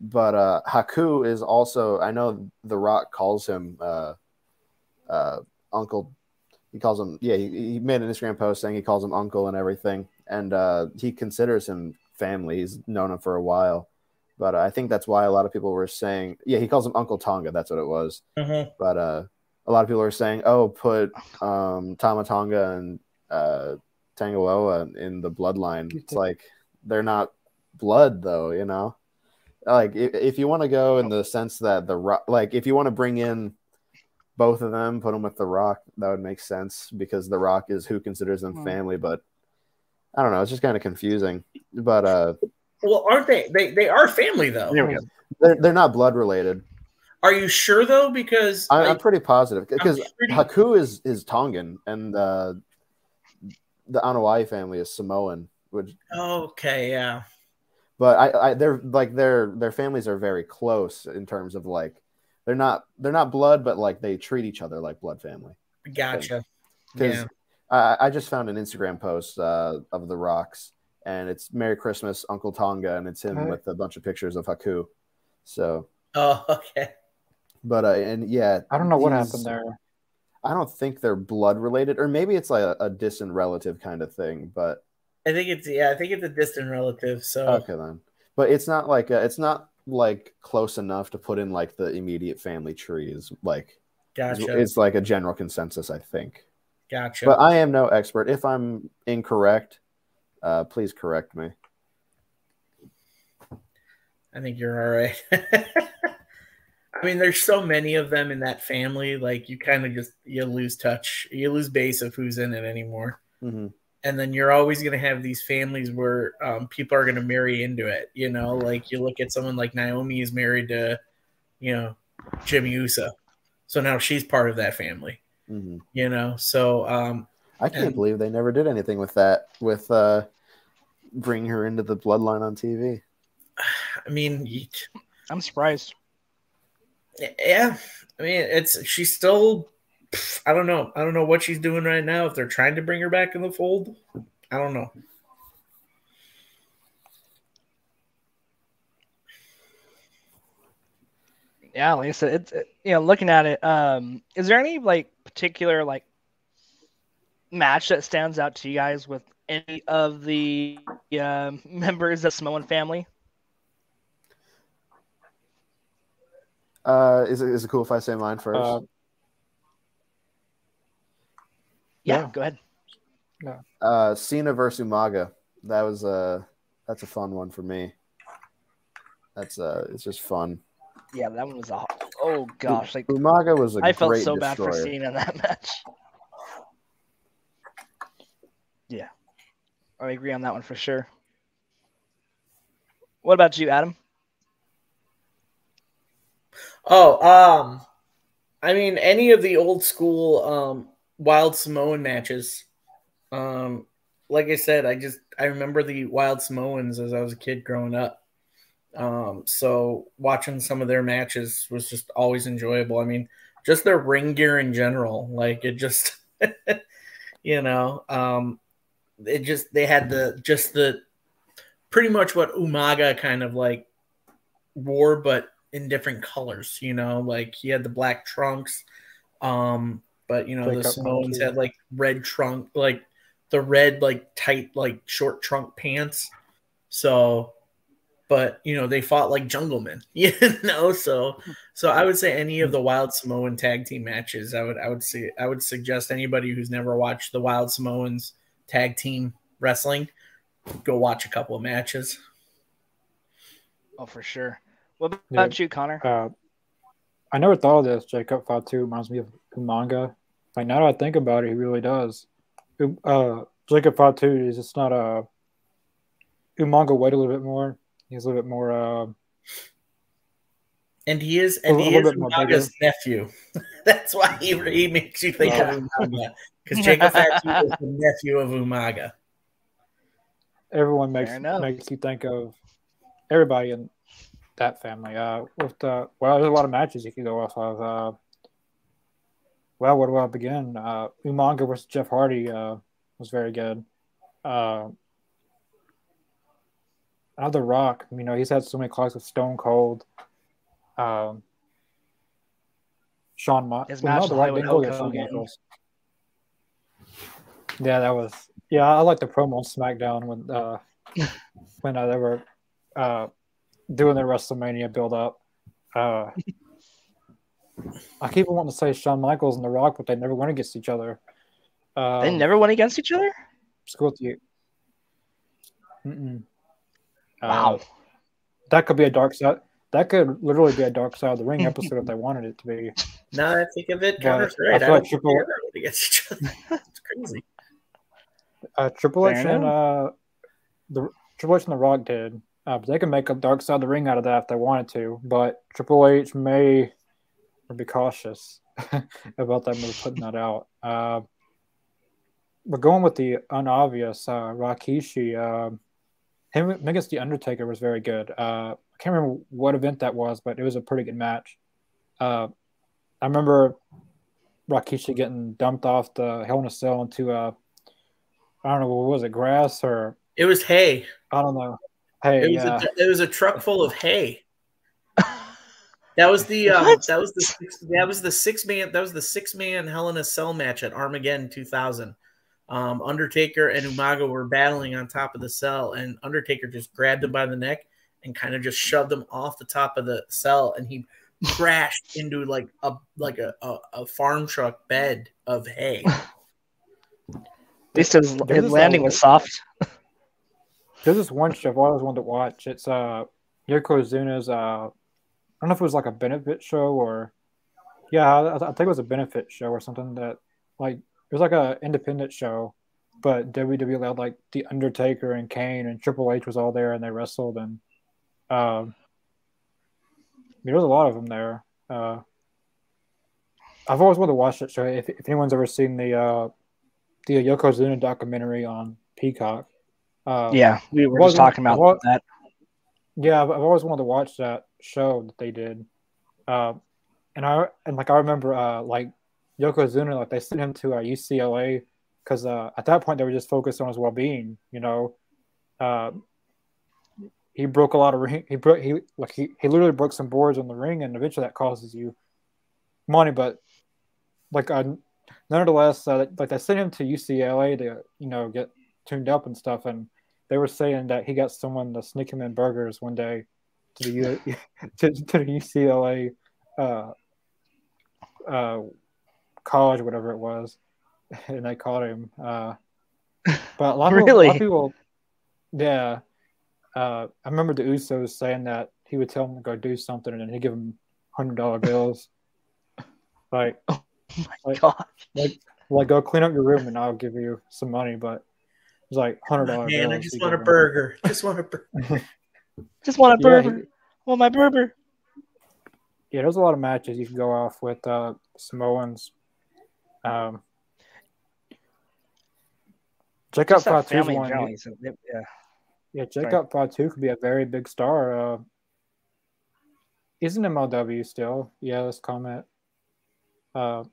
but uh, Haku is also. I know The Rock calls him. Uh, uh, uncle. He calls him, yeah, he, he, made an Instagram post saying he calls him uncle and everything. And uh, he considers him family. He's known him for a while. But uh, I think that's why a lot of people were saying, yeah, he calls him Uncle Tonga. That's what it was. Mm-hmm. But uh, a lot of people are saying, oh, put (sighs) um, Tama Tonga and uh, Tangaloa in the bloodline. It's like they're not blood, though, you know? Like, if, if you want to go in the sense that the, rock, like, if you want to bring in both of them, put them with The Rock. That would make sense because The Rock is who considers them hmm. family. But I don't know. It's just kind of confusing. But uh, well, aren't they? They they are family though. There we go. They're they're not blood related. Are you sure though? Because I, am pretty positive because pretty... Haku is is Tongan and uh, the Anoa'i family is Samoan. Which okay, yeah. But I, I they're like their their families are very close in terms of like they're not they're not blood, but like they treat each other like blood family. Gotcha. Because yeah. I, I just found an Instagram post uh, of the Rocks, and it's Merry Christmas, Uncle Tonga, and it's him right. with a bunch of pictures of Haku. So. Oh, (laughs) okay. But uh, and yeah, I don't know what happened there. I don't think they're blood related, or maybe it's like a, a, distant relative kind of thing. But I think it's yeah, I think it's a distant relative. So okay then, but it's not like a, it's not like close enough to put in like the immediate family tree is like gotcha. it's like a general consensus, I think. Gotcha. But I am no expert. If I'm incorrect, uh, please correct me. I think you're all right. (laughs) I mean, there's so many of them in that family. Like you kind of just you lose touch, you lose base of who's in it anymore. Mm-hmm and then you're always going to have these families where um, people are going to marry into it. You know, like you look at someone like Naomi is married to, you know, Jimmy Uso, so now she's part of that family. Mm-hmm. You know, so um, I can't and, believe they never did anything with that with uh, bringing her into the bloodline on TV. (sighs) I mean, I'm surprised. Yeah, I mean, it's she's still I don't know. I don't know what she's doing right now. If they're trying to bring her back in the fold, I don't know. Yeah, Lisa. It's it, you know, looking at it, um, is there any like particular like match that stands out to you guys with any of the uh, (laughs) members of Samoan family? Uh, is it is it cool if I say mine first? Uh, yeah, yeah, go ahead. Yeah. Uh, Cena versus Umaga. That was a uh, that's a fun one for me. That's uh, it's just fun. Yeah, that one was a oh gosh, like Umaga was a I felt so destroyer. bad for Cena in that (laughs) match. Yeah, I agree on that one for sure. What about you, Adam? Oh, um, I mean, any of the old school um, Wild Samoan matches. Um, like I said, I just I remember the Wild Samoans as I was a kid growing up. Um, so watching some of their matches was just always enjoyable. I mean, just their ring gear in general, like it just, (laughs) you know, um, it just they had the just the pretty much what Umaga kind of like wore, but in different colors. You know, like he had the black trunks, um, but you know the Samoans had like red trunk, like the red like tight like short trunk pants. So, but you know they fought like junglemen, (laughs) you know. So, so I would say any of the Wild Samoan tag team matches, I would I would say I would suggest anybody who's never watched the Wild Samoans tag team wrestling, go watch a couple of matches. Oh, for sure. What about yeah. you, Connor? Uh, I never thought of this. Jacob Fatu reminds me of Umaga. Like now that I think about it, he really does. Uh, Jacob Fatu is just not a Umaga weight a little bit more. He's a little bit more. Uh, and he is, and he is Umaga's nephew. (laughs) That's why he, he makes you think yeah. of Umaga because Jacob (laughs) Fatu is the nephew of Umaga. Everyone makes makes you think of everybody in that family. Uh, with the well, there's a lot of matches you can go off of. Uh, well, where do I begin? Uh, Umaga versus Jeff Hardy uh, was very good. Uh, the Rock, you know, he's had so many classics with Stone Cold. Um, Shawn Michaels. well, the right, Shawn Michaels. Yeah, that was. Yeah, I like the promo on SmackDown when uh, (laughs) when uh, they were uh, doing the WrestleMania build up. Uh, I keep wanting to say Shawn Michaels and The Rock, but they never went against each other. Um, they never went against each other. School with you. Mm-mm. Wow. Uh, that could be a dark side. That could literally be a dark side of the ring episode if they (laughs) wanted it to be. No, I think of it, Connor's right. I, feel I like Triple against each other. (laughs) it's crazy. Uh, Triple H and uh, the Triple H and The Rock did. Uh, but they can make a dark side of the ring out of that if they wanted to. But Triple H may be cautious (laughs) about them putting that out. Uh, we're going with the unobvious uh, Rikishi. Uh, him against the Undertaker was very good. Uh, I can't remember what event that was, but it was a pretty good match. Uh, I remember Rikishi getting dumped off the Hell in a Cell into a, uh, I don't know, what was it, grass or? It was hay. I don't know. Hey, it was, a, it was a truck full of hay. (laughs) That was the um, that was the six, that was the six man that was the six man Hell in a Cell match at Armageddon 2000. Um, Undertaker and Umaga were battling on top of the cell, and Undertaker just grabbed him by the neck and kind of just shoved him off the top of the cell, and he crashed into like a like a, a, a farm truck bed of hay. (laughs) At least his, his landing was soft. (laughs) There's this one show I've always wanted to watch. It's uh Yokozuna's uh I don't know if it was like a benefit show or yeah, I, I think it was a benefit show or something that like it was like a independent show, but WWE allowed like the Undertaker and Kane and Triple H was all there and they wrestled and um there was a lot of them there. Uh, I've always wanted to watch that show. If, if anyone's ever seen the uh, the Yokozuna documentary on Peacock, uh, yeah, we were just talking about that. Yeah, I've always wanted to watch that show that they did, uh, and I and like I remember uh, like Yokozuna, like they sent him to uh, UCLA because uh, at that point they were just focused on his well being. You know, uh, he broke a lot of ring. He broke he like he, he literally broke some boards on the ring, and eventually that causes you money. But like uh, nonetheless, uh, like they sent him to UCLA to you know get tuned up and stuff, and they were saying that he got someone to sneak him in burgers one day to the U- (laughs) to, to the UCLA uh, uh, college, whatever it was, (laughs) and they caught him. Uh, but a lot, of, a lot of people, yeah. Uh, I remember the Usos saying that he would tell him to go do something, and then he'd give him hundred dollar bills. like, (laughs) Oh my Like- god. like, like, go clean up your room, and I'll give you some money. But it's like hundred dollar bills. Man, I (laughs) just want a burger. (laughs) Just want a burger. Just want a Yeah, burger. he- Want my burger. yeah, there's a lot of matches you can go off with uh, Samoans. Um, Jacob Just that Fatu's family in one. general, he's a- Yeah. Yeah, Jacob Fatu could be a very big star. Uh, isn't MLW still? Yeah, let's comment. Uh,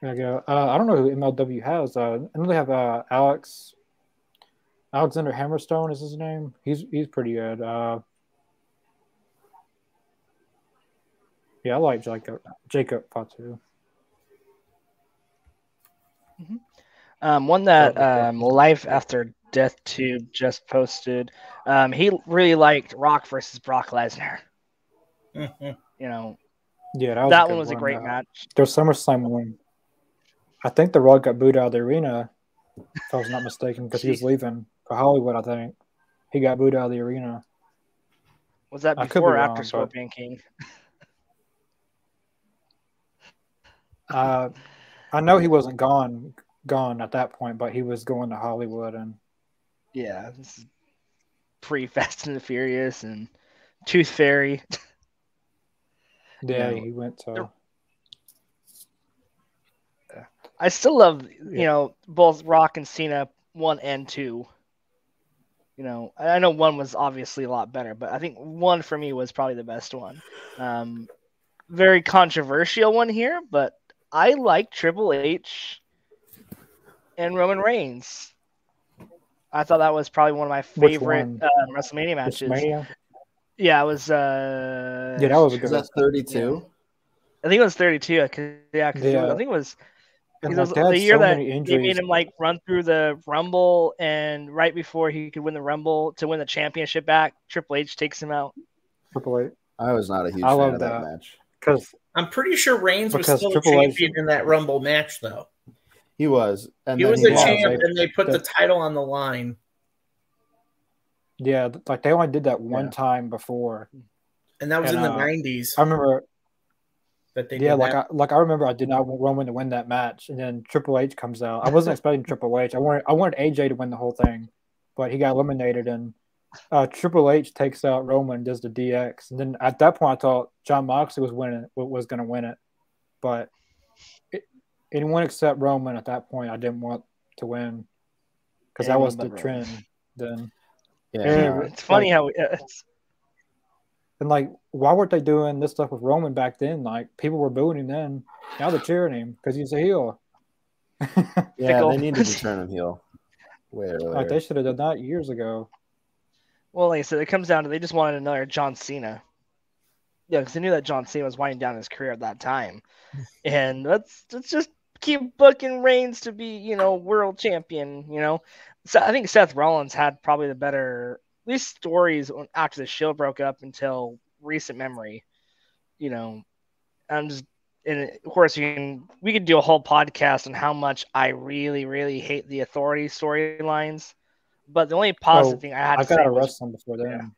there you go. Uh, I don't know who MLW has. Uh, I know they have uh, Alex Alexander Hammerstone is his name. He's he's pretty good. Uh, yeah, I like Jacob Jacob Fatu. Um, one that um, Life After Death Tube just posted. Um, he really liked Rock versus Brock Lesnar. (laughs) You know, Yeah, that was that one was a great Uh, match. There's SummerSlam one. I think The Rock got booed out of the arena, if I was not mistaken, because he was leaving for Hollywood. I think he got booed out of the arena. Was that before be or wrong, after but- Scorpion King? (laughs) Uh, I know he wasn't gone gone at that point, but he was going to Hollywood, and Yeah, this is pre Fast and the Furious and Tooth Fairy. (laughs) yeah, No. he went to. I still love you Yeah. know both Rock and Cena one and two. You know, I I know one was obviously a lot better, but I think one for me was probably the best one. Um, very controversial one here, but I like Triple H and Roman Reigns. I thought that was probably one of my favorite uh, WrestleMania matches. WrestleMania? Yeah, it was. Uh, Yeah, that was a Is good. that 32? I think it was 32. 'cause- Yeah, 'cause it Yeah. was- I think it was And because like, was the year so that many they made him like run through the Rumble, and right before he could win the Rumble to win the championship back, Triple H takes him out. Triple H I was not a huge I fan love of that, that. match. because I'm pretty sure Reigns was still Triple a H- champion in that Rumble match, though. He was. And He then was he a lost. champ, They- and they put the- the title on the line. yeah, like they only did that one Yeah. time before. And that was And, in the uh, 90s I remember that they yeah, did like that. I like I remember I did not want Roman to win that match, and then Triple H comes out. I wasn't expecting Triple H. I wanted I wanted AJ to win the whole thing, but he got eliminated, and uh, Triple H takes out Roman, and does the DX, and then at that point I thought Jon Moxley was winning was going to win it, but it, anyone except Roman at that point I didn't want to win because that was the Roman. trend then. Yeah. Yeah, It's funny like- how uh, it's, And like, why weren't they doing this stuff with Roman back then? Like, people were booing him then. Now they're cheering him because he's a heel. (laughs) yeah, Fickle. they needed to (laughs) turn him heel way earlier. like they should have done that years ago. well, like I said, it comes down to they just wanted another John Cena. Yeah, because they knew that John Cena was winding down his career at that time, (laughs) and let's let's just keep booking Reigns to be you know world champion. You know, so I think Seth Rollins had probably the better least stories after the Shield broke up until recent memory. You know, I'm just and of course you can we could do a whole podcast on how much I really really hate the Authority storylines. But the only positive Oh, thing I had I to say got a wrestling before then.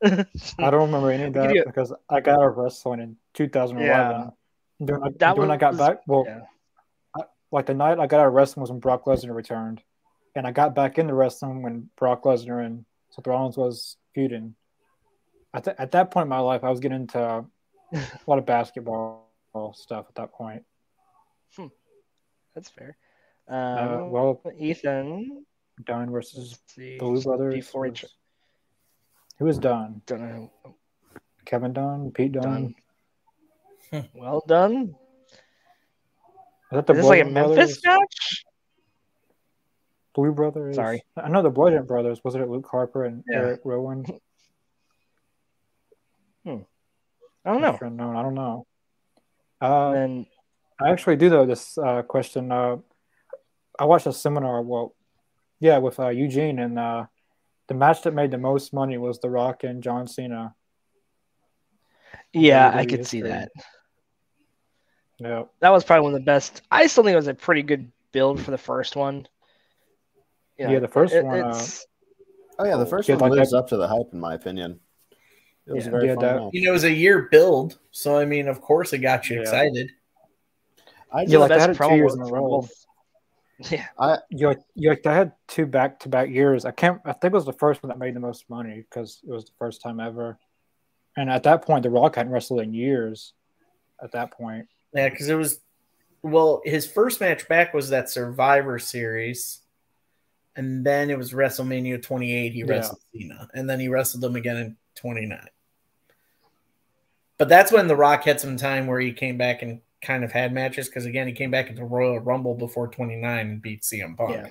(laughs) I don't remember any of (laughs) that do- because I got a wrestling in 2011. Yeah. During, I- That during I got back, well, yeah. I, like the night I got out of wrestling was when Brock Lesnar returned, and I got back into wrestling when Brock Lesnar and Seth Rollins was feuding. At, th- at that point in my life, I was getting into (laughs) a lot of basketball stuff at that point. That's fair. Uh, Um, well, Ethan, Don versus let's. Blue Brothers. Before he was- tr- who was Dunn? don't know. Kevin Don? Pete Don? Done. Well done. Is that the Is this like a Memphis Brothers? match? Blue Brothers. Sorry. I know the Bludgeon Brothers. Was it Luke Harper and Yeah. Eric Rowan? I don't know. Unknown. I don't know. Uh, And then I actually do know this uh, question. Uh, I watched a seminar. Well, yeah, with uh, Eugene, and uh, the match that made the most money was The Rock and John Cena. Yeah, I could see that. Yeah, that was probably one of the best. I still think it was a pretty good build for the first one. You know, yeah, the first it, one. Uh, oh yeah, the first one like lives that... up to the hype, in my opinion. It was yeah, very yeah, fun. You know, it was a year build, so I mean, of course, it got you yeah. excited. I yeah, like I had two years in a row. Yeah, I you like, you like I had two back to back years. I can't. I think it was the first one that made the most money because it was the first time ever. And at that point, The Rock hadn't wrestled in years. At that point, yeah, because it was well, his first match back was that Survivor Series, and then it was WrestleMania 28. He wrestled yeah. Cena, and then he wrestled him again in 29. But that's when The Rock had some time where he came back and kind of had matches because again he came back into Royal Rumble before 29 and beat CM Punk. Yeah.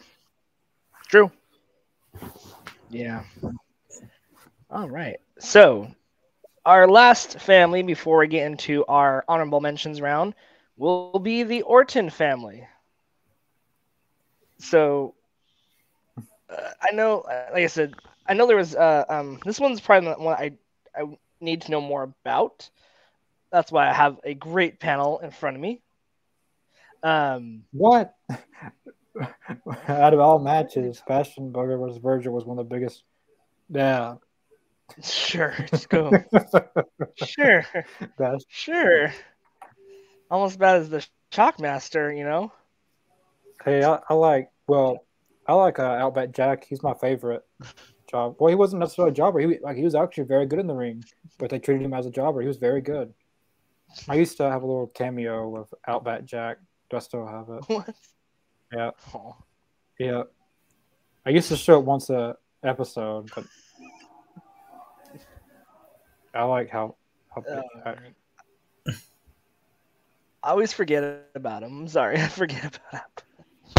True. Yeah. All right. So our last family before we get into our honorable mentions round will be the Orton family. So uh, I know, like I said, I know there was. Uh, um, this one's probably the one I I need to know more about. That's why I have a great panel in front of me. Um, what? (laughs) Out of all matches, Bastion Booger versus Virgil was one of the biggest. Yeah. Sure, let's go. (laughs) sure. Best. Sure. Almost as bad as the Shockmaster, you know. Hey, I, I like. Well, I like uh, Outback Jack. He's my favorite job. Well, he wasn't necessarily a jobber. He like he was actually very good in the ring, but they treated him as a jobber. He was very good. I used to have a little cameo of Outback Jack. Do I still have it? What? Yeah. Yeah. I used to show it once a episode, but I like how. how uh, I, I always forget about him. I'm sorry, (laughs) I forget about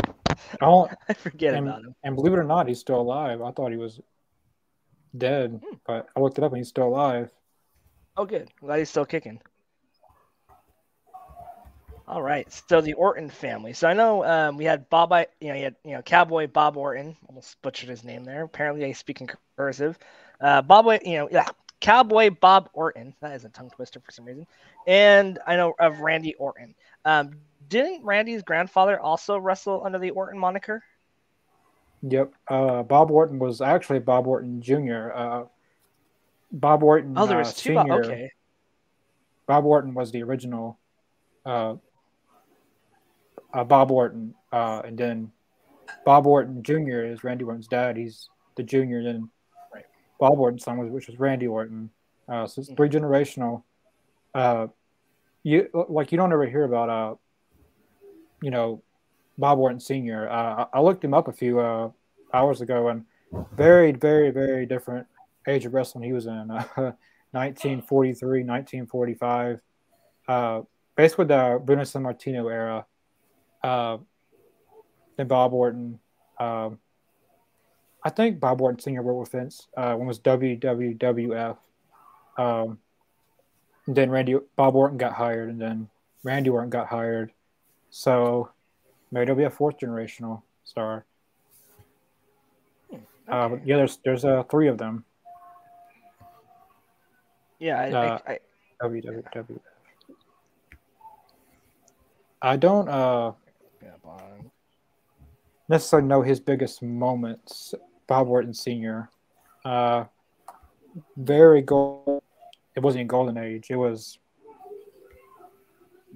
him. I, (laughs) I forget and, about him. And believe it or not, he's still alive. I thought he was dead, hmm. but I looked it up and he's still alive. Oh, good. Glad he's still kicking. All right. So the Orton family. So I know um, we had Bob, you know, you had you know Cowboy Bob Orton. Almost butchered his name there. Apparently, I speak in cursive. Uh, Bob, you know, yeah, Cowboy Bob Orton. That is a tongue twister for some reason. And I know of Randy Orton. Um, didn't Randy's grandfather also wrestle under the Orton moniker? Yep. Uh, Bob Orton was actually Bob Orton Jr. Uh, Bob Orton. Oh, there was uh, two. Senior, okay. Bob Orton was the original uh, uh, Bob Orton, uh, and then Bob Orton Jr. is Randy Orton's dad. He's the junior. Then right. Bob Orton's son, which was Randy Orton. Uh, so it's mm-hmm. three generational. Uh, you like you don't ever hear about uh, you know, Bob Orton Sr. Uh, I looked him up a few uh, hours ago, and very, very, very different age of wrestling he was in. Uh, (laughs) 1943, 1945. Uh, basically the Bruno Sammartino era uh, than Bob Orton. Um, I think Bob Orton Senior worked with Vince uh, when was WWWF. Um, then Randy Bob Orton got hired, and then Randy Orton got hired. So maybe there'll be a fourth generational star. Okay. Uh, yeah, there's there's uh, three of them. Yeah, I, uh, I, I, WWF. I don't uh necessarily know his biggest moments. Bob Orton Sr. Uh, very gold. It wasn't a golden age. It was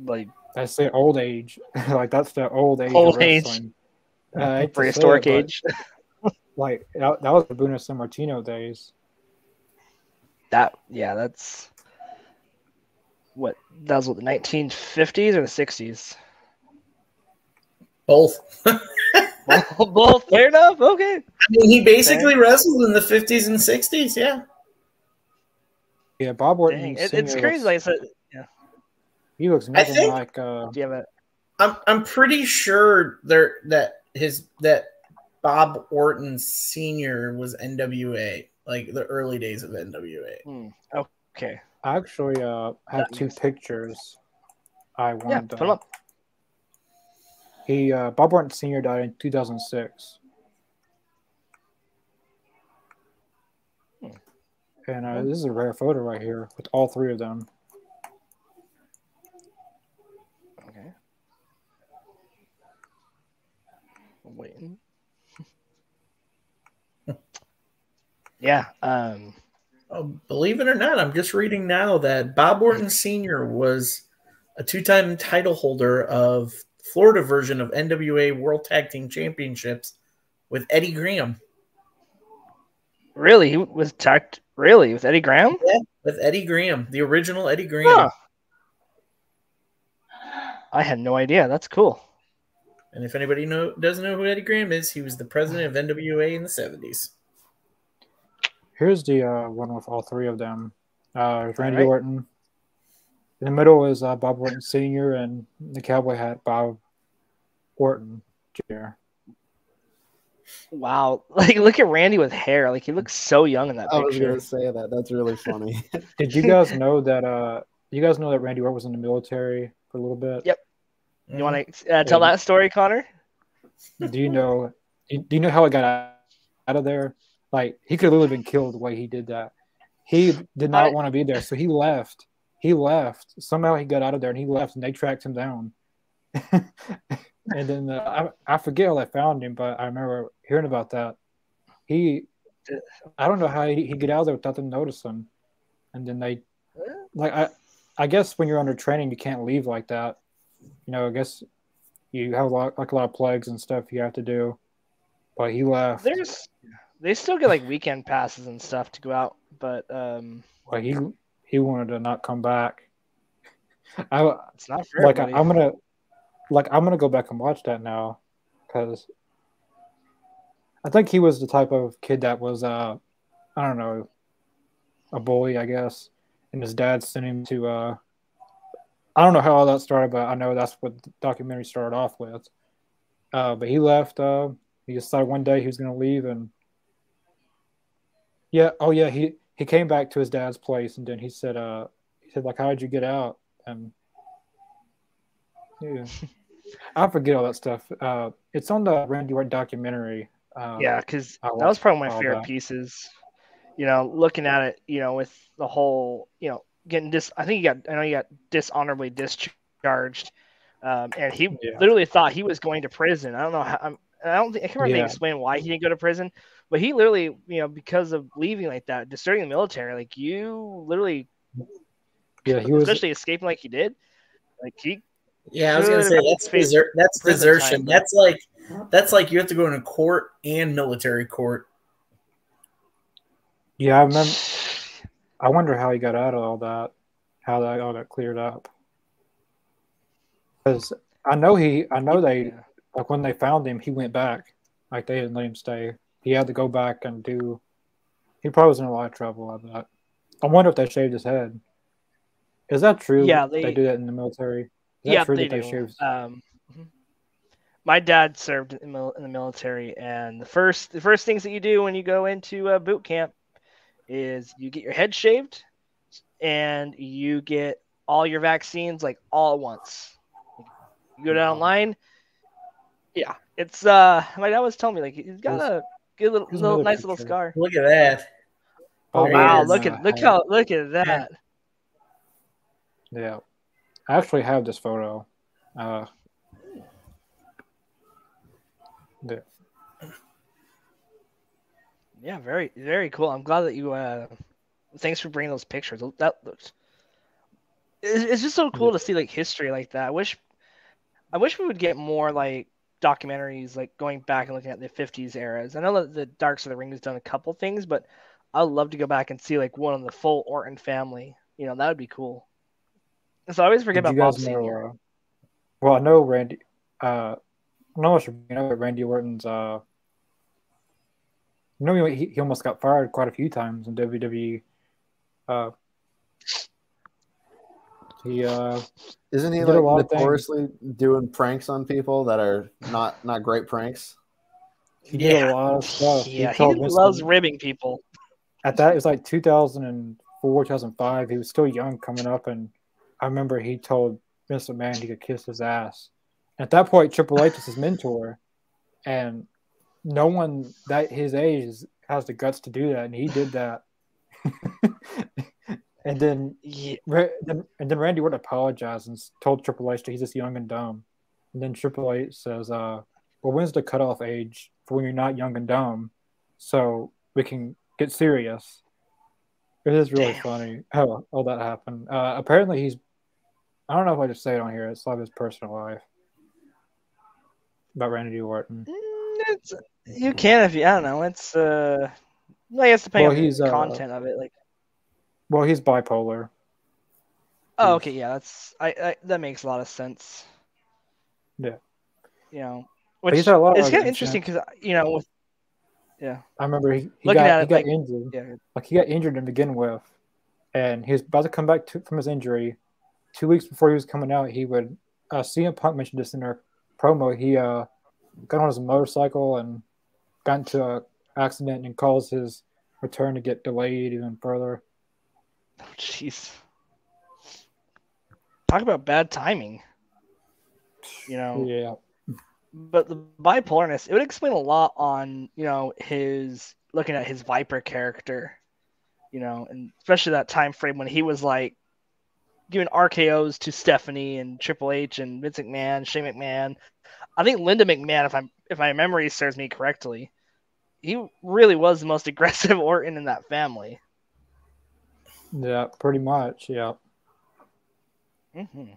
like that's the old age. (laughs) like that's the old age. Old age. Uh, Prehistoric it, age. (laughs) like that, that was the Bruno Sammartino days. That yeah, that's what that was what the 1950s or the 60s. (laughs) Both. both, Fair enough. Okay. I mean, he basically Fair. wrestled in the 50s and 60s. Yeah. Yeah, Bob Orton. It, it's crazy. Like I said, yeah. He looks nothing think, like. Uh, Do you have it? I'm I'm pretty sure there that his that Bob Orton Senior was NWA, like the early days of NWA. Hmm. Okay. I actually uh, have two pictures. I want yeah, put them up. He uh, Bob Orton Sr. died in 2006. Hmm. And uh, this is a rare photo right here with all three of them. I'm waiting. (laughs) yeah. Um, oh, believe it or not, I'm just reading now that Bob Orton Sr. was a two-time title holder of Florida version of NWA World Tag Team Championships with Eddie Graham. Really, he was tagged. Really, with Eddie Graham? Yeah, with Eddie Graham, the original Eddie Graham. Huh. I had no idea. That's cool. And if anybody know doesn't know who Eddie Graham is, he was the president of NWA in the seventies. Here's the uh, one with all three of them. Uh, Randy right. Orton, in the middle is uh, Bob Orton Sr. and the cowboy hat Bob Orton Jr. Wow! (laughs) Like, look at Randy with hair. Like, he looks so young in that picture. I was gonna say that. That's really funny. Did you guys know that? Uh, you guys know that Randy Orton was in the military for a little bit? Yep. You mm-hmm. want to uh, tell that story, Connor? Do you know? Do you know how it got out of there? Like, he could have literally been killed the way he did that. He did not I, want to be there, so he left he left. Somehow he got out of there and he left, and they tracked him down. (laughs) and then uh, I, I forget how they found him, but I remember hearing about that. He, I don't know how he, he get out of there without them noticing. And then they, like I, I guess when you're under training, you can't leave like that. You know, I guess you have a lot, like a lot of plagues and stuff you have to do. But he left. There's, they still get like weekend passes and stuff to go out, but um. Well, he he wanted to not come back. I it's not fair, like I, am gonna like I'm gonna go back and watch that now because I think he was the type of kid that was uh I don't know a bully I guess and his dad sent him to uh I don't know how all that started but I know that's what the documentary started off with uh but he left uh he decided one day he was gonna leave and yeah oh yeah he he came back to his dad's place and then he said, uh, he said, like, how did you get out? And yeah, (laughs) I forget all that stuff. Uh, it's on the Randy Orton documentary. Um, yeah, because that was probably my favorite that. pieces. You know, looking at it, you know, with the whole, you know, getting dis. I think he got. I know he got dishonorably discharged, um, and he yeah. literally thought he was going to prison. I don't know how. I'm, I don't think I can't remember yeah. explain why he didn't go to prison, but he literally, you know, because of leaving like that, deserting the military, like you literally, yeah, he was especially escaping like he did, like he. Yeah, I was gonna say that's deser- that's desertion. Time, that's like that's like you have to go into court and military court. Yeah, I remember. I wonder how he got out of all that, how that all got cleared up. Because I know he, I know they like when they found him, he went back. Like they didn't let him stay. He had to go back and do. He probably was in a lot of trouble. I bet. I wonder if they shaved his head. Is that true? Yeah, they, they do that in the military. Is yeah, they, they do. Um, mm-hmm. my dad served in the military, and the first the first things that you do when you go into a boot camp is you get your head shaved, and you get all your vaccines like all at once. You go down online. yeah, it's uh, my dad was telling me like he's got a good little, little nice picture. little scar. Look at that. Oh, oh wow! Look at look how look at that. Yeah, I actually have this photo. Uh, there. Yeah, very very cool. I'm glad that you. Uh, thanks for bringing those pictures. That looks. It's, just so cool to see like history like that. I wish, I wish we would get more like documentaries like going back and looking at the 50s eras. I know that the Darks of the Ring has done a couple things, but I'd love to go back and see like one of the full Orton family. You know, that would be cool. So I always forget Did about Bob Senior. Uh, well, I know Randy. Uh, I know you know Randy Orton's. Uh, you know, he, he almost got fired quite a few times in WWE. Uh, he uh, isn't he like notoriously doing pranks on people that are not not great pranks? He did yeah. a lot of stuff. Yeah, he, he loves ribbing people. At that, it was like 2004, 2005. He was still young coming up, and I remember he told Vince McMahon he could kiss his ass, At that point, Triple H is his mentor, and no one that his age is, has the guts to do that, and he did that. (laughs) and then, yeah. and then Randy Orton apologized and told Triple H that he's just young and dumb. And then Triple H says, uh, "Well, when's the cutoff age for when you're not young and dumb, so we can get serious?" It is really Damn. funny how all that happened. Uh, apparently, he's. I don't know if I just say it on here. It's like his personal life about Randy Orton. Mm, it's, you can if you. I don't know. It's. uh I guess depending well, on the uh, content of it. Like. Well, he's bipolar. Oh, okay, yeah, that's I, I that makes a lot of sense. Yeah. You know, which it's kind of interesting because you know with yeah. I remember he, he got, he got like, injured. Yeah. Like he got injured to begin with, and he was about to come back to, from his injury. Two weeks before he was coming out, he would. Uh, CM Punk mentioned this in our promo. He uh, got on his motorcycle and got into an accident and caused his return to get delayed even further. Oh, jeez. Talk about bad timing. You know. Yeah but the bipolarness it would explain a lot on you know his looking at his viper character you know and especially that time frame when he was like giving rkos to stephanie and triple h and vince mcmahon shane mcmahon i think linda mcmahon if i'm if my memory serves me correctly he really was the most (laughs) aggressive orton in that family. Yeah pretty much yeah. Mm-hmm.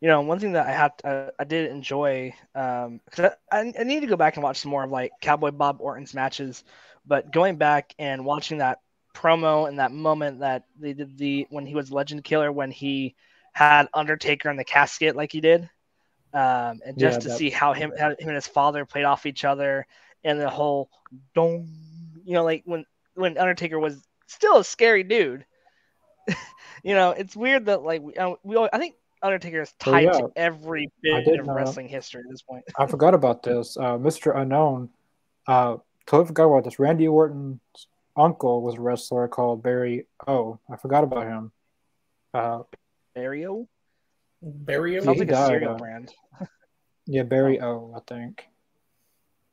You know, one thing that I had, uh, I did enjoy, um, cause I, I need to go back and watch some more of like Cowboy Bob Orton's matches, but going back and watching that promo and that moment that they did the when he was Legend Killer when he had Undertaker in the casket like he did, um, and just yeah, to see how him, how him and his father played off each other and the whole don't, you know, like when when Undertaker was still a scary dude. (laughs) you know, it's weird that like we, uh, we I think Undertaker is oh, tied oh, yeah. to every bit of wrestling history at this point. I forgot about this. Uh, Mr. Unknown, uh, totally forgot about this. Randy Orton's uncle was a wrestler called Barry O. I forgot about him. Uh, Barry O? Barry O? Sounds like died, a cereal brand. yeah, Barry O, I think.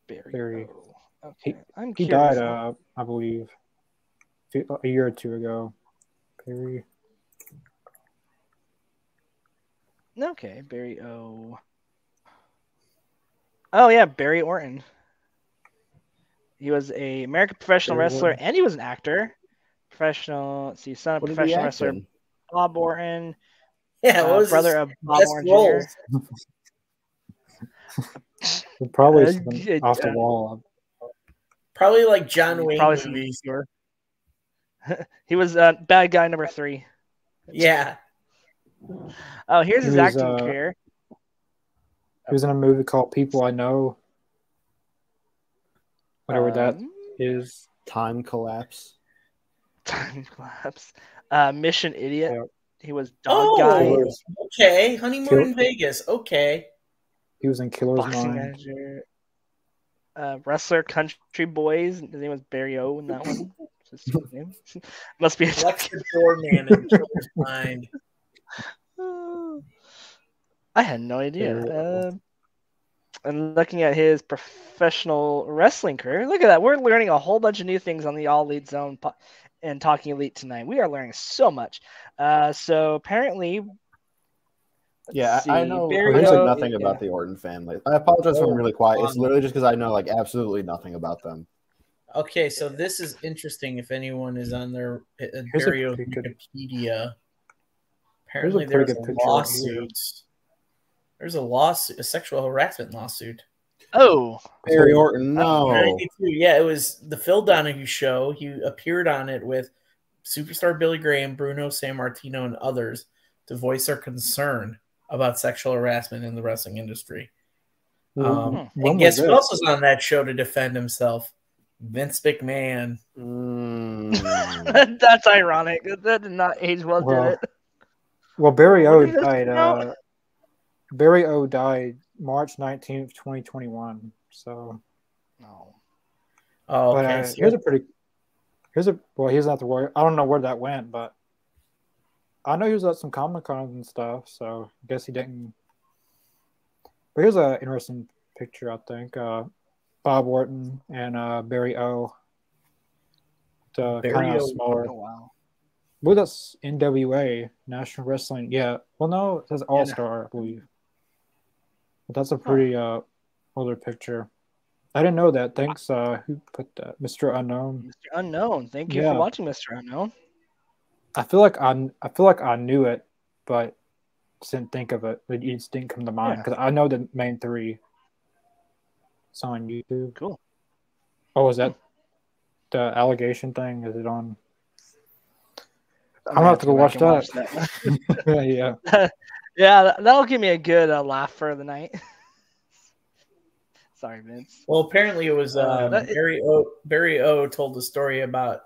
Barry, Barry. O. Okay. He, I'm he died, uh, I believe, a year or two ago. Barry. Okay, Barry O. Oh yeah, Barry Orton. He was a American professional Barry wrestler Orton. and he was an actor. Professional, let's see, son of what professional wrestler Bob Orton. (laughs) Yeah, uh, brother of Bob Orton Jr. probably uh, off the wall. Probably like John Wayne probably movies. (laughs) he was uh, bad guy number three. Yeah. Oh, here's his was, acting uh, career. He was in a movie called People I Know. Whatever um, that is. Time collapse. (laughs) Time collapse. Uh, Mission Idiot. Yep. He was dog oh, guy. Okay, honeymoon Kill- in Vegas. Okay. He was in Killer's Boxing Mind. Manager. Uh, wrestler, Country Boys. His name was Barry O in that one. (laughs) (laughs) Must be a (laughs) door man in Killer's Mind. (sighs) I had no idea. Uh, and looking at his professional wrestling career, look at that. We're learning a whole bunch of new things on the All Elite Zone po- and Talking Elite tonight. We are learning so much. Uh, so apparently, yeah, see, I know. There's like nothing yeah. about the Orton family. I apologize oh, for being really quiet. It's literally just because I know like absolutely nothing about them. Okay, so this is interesting. If anyone is on their uh, Wikipedia, Apparently, there's a, there's a lawsuit. There's a lawsuit, a sexual harassment lawsuit. Oh, Barry Orton, no. Yeah, it was the Phil Donahue show. He appeared on it with superstar Billy Graham, Bruno Sammartino, and others to voice their concern about sexual harassment in the wrestling industry. Um, and guess who else was on that show to defend himself? Vince McMahon. Mm. (laughs) That's ironic. That did not age well, well did it? Well, Barry O died. Uh, Barry O died March nineteenth, twenty twenty one. So, no. Oh, okay. But, uh, here's a pretty. Here's a well. He's not the warrior. I don't know where that went, but I know he was at some comic cons and stuff. So I guess he didn't But here's an interesting picture, I think. Uh, Bob Orton and uh, Barry O. The kind of smaller. Oh, wow. Well, that's NWA National Wrestling. Yeah. Well, no, it says All Star, I believe. That's a pretty uh older picture. I didn't know that. Thanks. Uh, who put that? Mr. Unknown. Mr. Unknown. Thank you Yeah. for watching, Mr. Unknown. I feel like I I feel like I knew it, but didn't think of it. It just didn't come to mind Yeah. because I know the main three. It's on YouTube. Cool. Oh, is that the allegation thing? Is it on? I'm gonna have to go watch that. watch (laughs) yeah. that. (laughs) yeah, that- that'll give me a good uh, laugh for the night. (laughs) Sorry, Vince. Well, apparently it was Uh, um, that- Barry O. Barry O. told the story about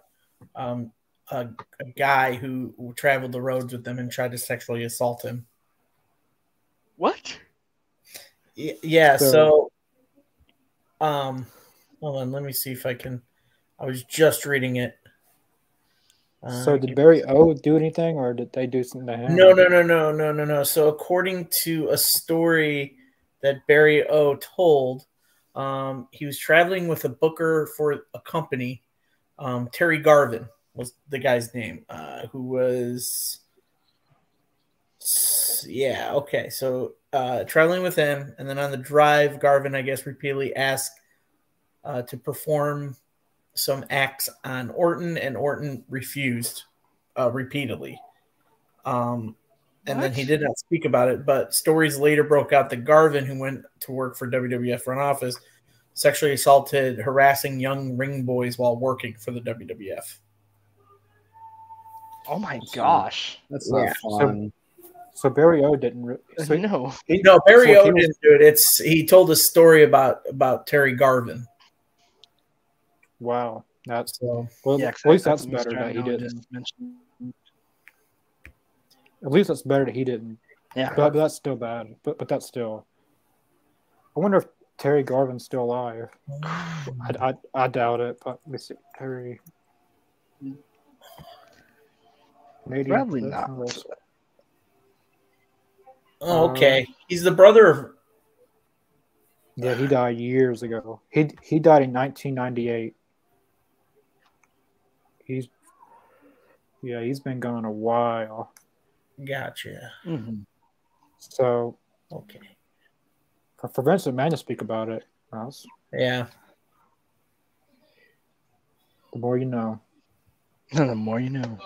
um, a, a guy who, who traveled the roads with them and tried to sexually assault him. What? Y- Yeah. So- So, um, hold on. Let me see if I can. I was just reading it. Uh, So did Barry O do anything, or did they do something to him? No, no, no, no, no, no, no. So according to a story that Barry O told, um, he was traveling with a booker for a company. Um, Terry Garvin was the guy's name, uh, who was, yeah, okay. So uh, traveling with him, and then on the drive, Garvin, I guess, repeatedly asked uh, to perform some acts on Orton, and Orton refused uh, repeatedly. Um, and then he did not speak about it. But stories later broke out that Garvin, who went to work for WWF front office, sexually assaulted, harassing young ring boys while working for the WWF. Oh my gosh. That's not Yeah. fun. So Barry O didn't. Re- so, no. He, no, Barry So O didn't do it. It's he told a story about about Terry Garvin. Wow, that's So well. Yeah, at least that's better that he didn't. just mentioned- At least that's better that he didn't. Yeah. But, but that's still bad. But but that's still. I wonder if Terry Garvin's still alive. I, I, I doubt it. But let me see. Terry. Maybe Probably not. oh, okay, he's the brother of Yeah, he died years ago. He he died in 1998. He's yeah, he's been gone a while. Gotcha. Mhm. So Okay. for, for Vincent McMahon to speak about it, that's Yeah. the more you know. (laughs) the more you know.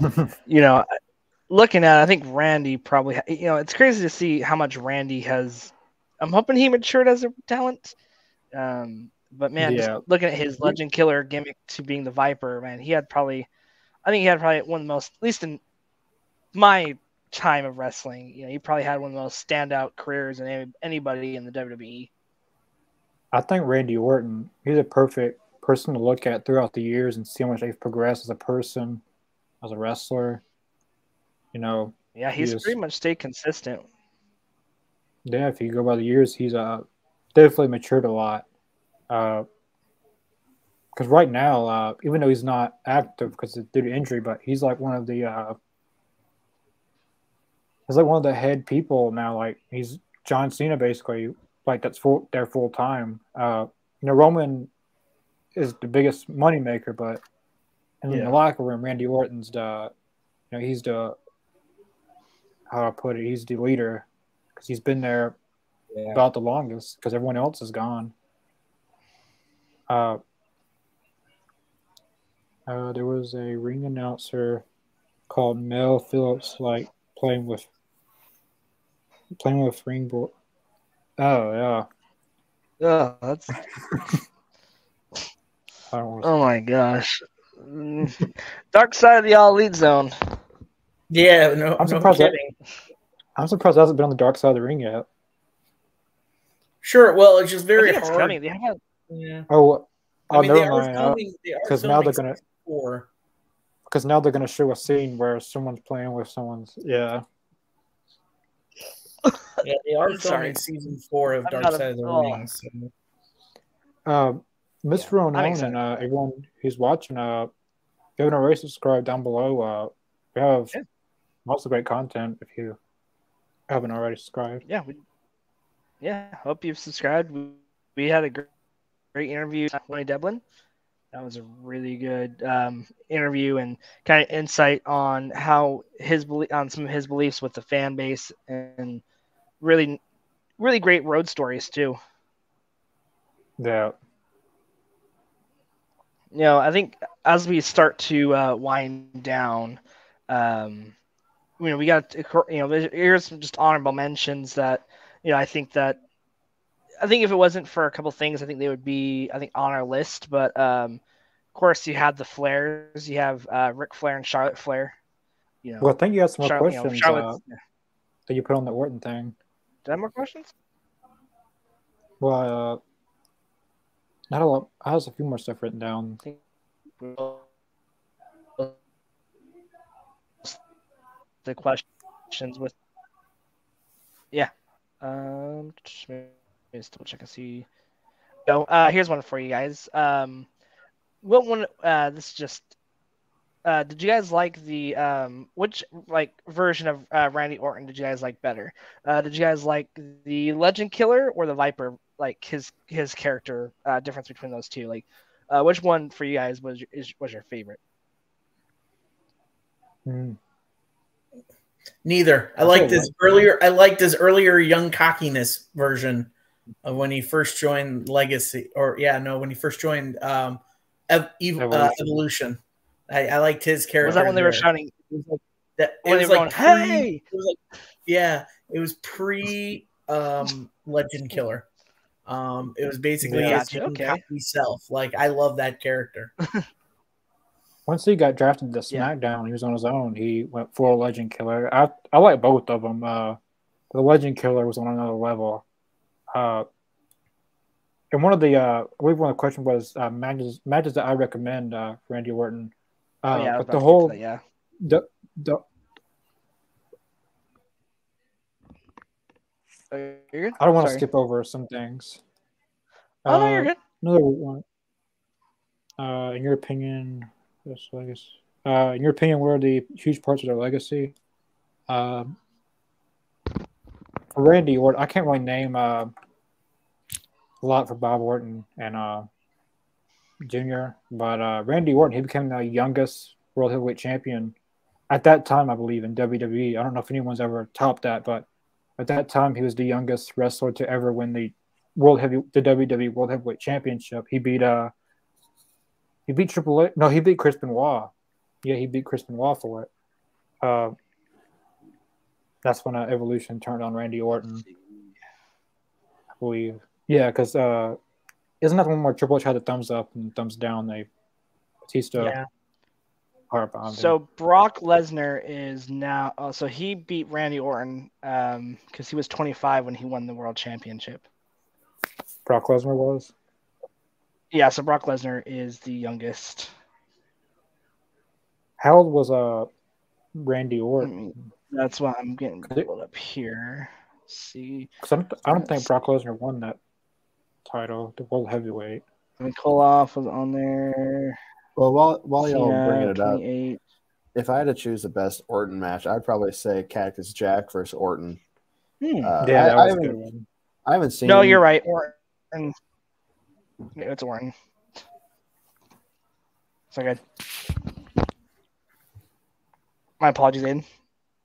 (laughs) you know, looking at, it, I think Randy probably. You know, it's crazy to see how much Randy has. I'm hoping he matured as a talent. Um, but man, just looking at his Legend Killer gimmick to being the Viper, man, he had probably. I think he had probably one of the most, at least in my time of wrestling, you know, he probably had one of the most standout careers in any, anybody in the. WWE. I think Randy Orton, he's a perfect person to look at throughout the years and see how much they've progressed as a person, as a wrestler. You know, Yeah, he's Yes. pretty much stayed consistent. yeah, if you go by the years, he's uh definitely matured a lot. Uh, because right now, uh, even though he's not active because due to injury, but he's like one of the uh, he's like one of the head people now. Like he's John Cena, basically. Like that's full there full time. Uh, you know, Roman is the biggest money maker, but in Yeah. the locker room, Randy Orton's the, you know, he's the how do I put it? He's the leader because he's been there Yeah. about the longest because everyone else is gone. Uh, uh, there was a ring announcer called Mel Phillips, like playing with playing with ring boy. Oh yeah, Oh, that's (laughs) I don't Oh my gosh. (laughs) Dark side of the all elite zone. Yeah, no, I'm no surprised That, I'm surprised it hasn't been on the dark side of the ring yet. Sure. Well, it's just I very think it's hard. coming. They have Yeah. Oh, I oh mean, they never mind. filming. they are 'cause now they're gonna- Four. Because now they're gonna show a scene where someone's playing with someone's. Yeah, Yeah, they are (laughs) filming Sorry. season four of I'm Dark Side of the. Ring. So. Um, Mr. I'm Ronan excited. and uh, everyone who's watching, uh, if you haven't already subscribed down below, uh, we have Yeah. lots of great content if you haven't already subscribed. yeah, we yeah, hope you've subscribed. We, we had a great, great interview with Tony. That was a really good um, interview and kind of insight on how his on some of his beliefs with the fan base and really, really great road stories too. Yeah. You know, I think as we start to uh, wind down, um, you know, we got you know, here's some just honorable mentions that you know I think that I think if it wasn't for a couple things, I think they would be I think on our list. But um, of course, you have the Flairs, you have uh, Ric Flair and Charlotte Flair. You know, well, I think you have some more Charlotte, questions you know, uh, that you put on the Orton thing. Did I have more questions? Well, uh, not a lot. I have a few more stuff written down. The questions with, yeah. Um, just double check and see. No, uh, here's one for you guys. Um, what one? Uh, this is just. Uh, did you guys like the um which like version of uh, Randy Orton did you guys like better? Uh, did you guys like the Legend Killer or the Viper? Like his his character uh, difference between those two. Like, uh, which one for you guys was is, was your favorite? Hmm. Neither. I liked his earlier. I liked his earlier young cockiness version when he first joined Legacy, or yeah, no, when he first joined um, Ev- Ev- Evolution. Uh, Evolution. I, I, liked his character. Was that when they were shouting? It was like, that, it was like pre, hey! It was like, yeah, it was pre um, Legend Killer. Um, it was basically yeah, his okay. self. Like I love that character. (laughs) Once he got drafted to SmackDown, yeah. he was on his own. He went for Legend Killer. I I like both of them. Uh, the Legend Killer was on another level. Uh, and one of the, uh, I believe one of the questions was uh, matches matches that I recommend uh, Randy Orton. Uh, oh, yeah, but the whole, that, yeah, the the. I don't want Sorry. to skip over some things. Oh no, you're uh, good. Another one. Uh, in your opinion, I guess. Uh, in your opinion, what are the huge parts of their legacy? Um, Randy Orton, I can't really name uh, a lot for Bob Orton and uh, Jr., but uh, Randy Orton, he became the youngest World Heavyweight Champion at that time, I believe, in WWE. I don't know if anyone's ever topped that, but at that time, he was the youngest wrestler to ever win the World Heavy, the WWE World Heavyweight Championship. He beat uh, he beat Triple H. No, he beat Chris Benoit. Yeah, he beat Chris Benoit for it. Uh, that's when uh, Evolution turned on Randy Orton. I believe. Yeah, because uh, isn't that one where Triple H had the thumbs up and thumbs down? They Batista. Yeah. So. Brock Lesnar is now. Oh, so he beat Randy Orton because um, he was 25 when he won the World Championship. Brock Lesnar was. Yeah, so Brock Lesnar is the youngest. How old was uh Randy Orton? That's why I'm getting pulled up here. Let's see, because I don't think Brock Lesnar won that title, the world heavyweight. I mean, Koloff was on there. Well, while while y'all yeah, bringing it up, if I had to choose the best Orton match, I'd probably say Cactus Jack versus Orton. Hmm. Uh, yeah, I, I, haven't, I haven't seen. No, you're right. Orton. Yeah, it's Orton. So good. My apologies, Aiden.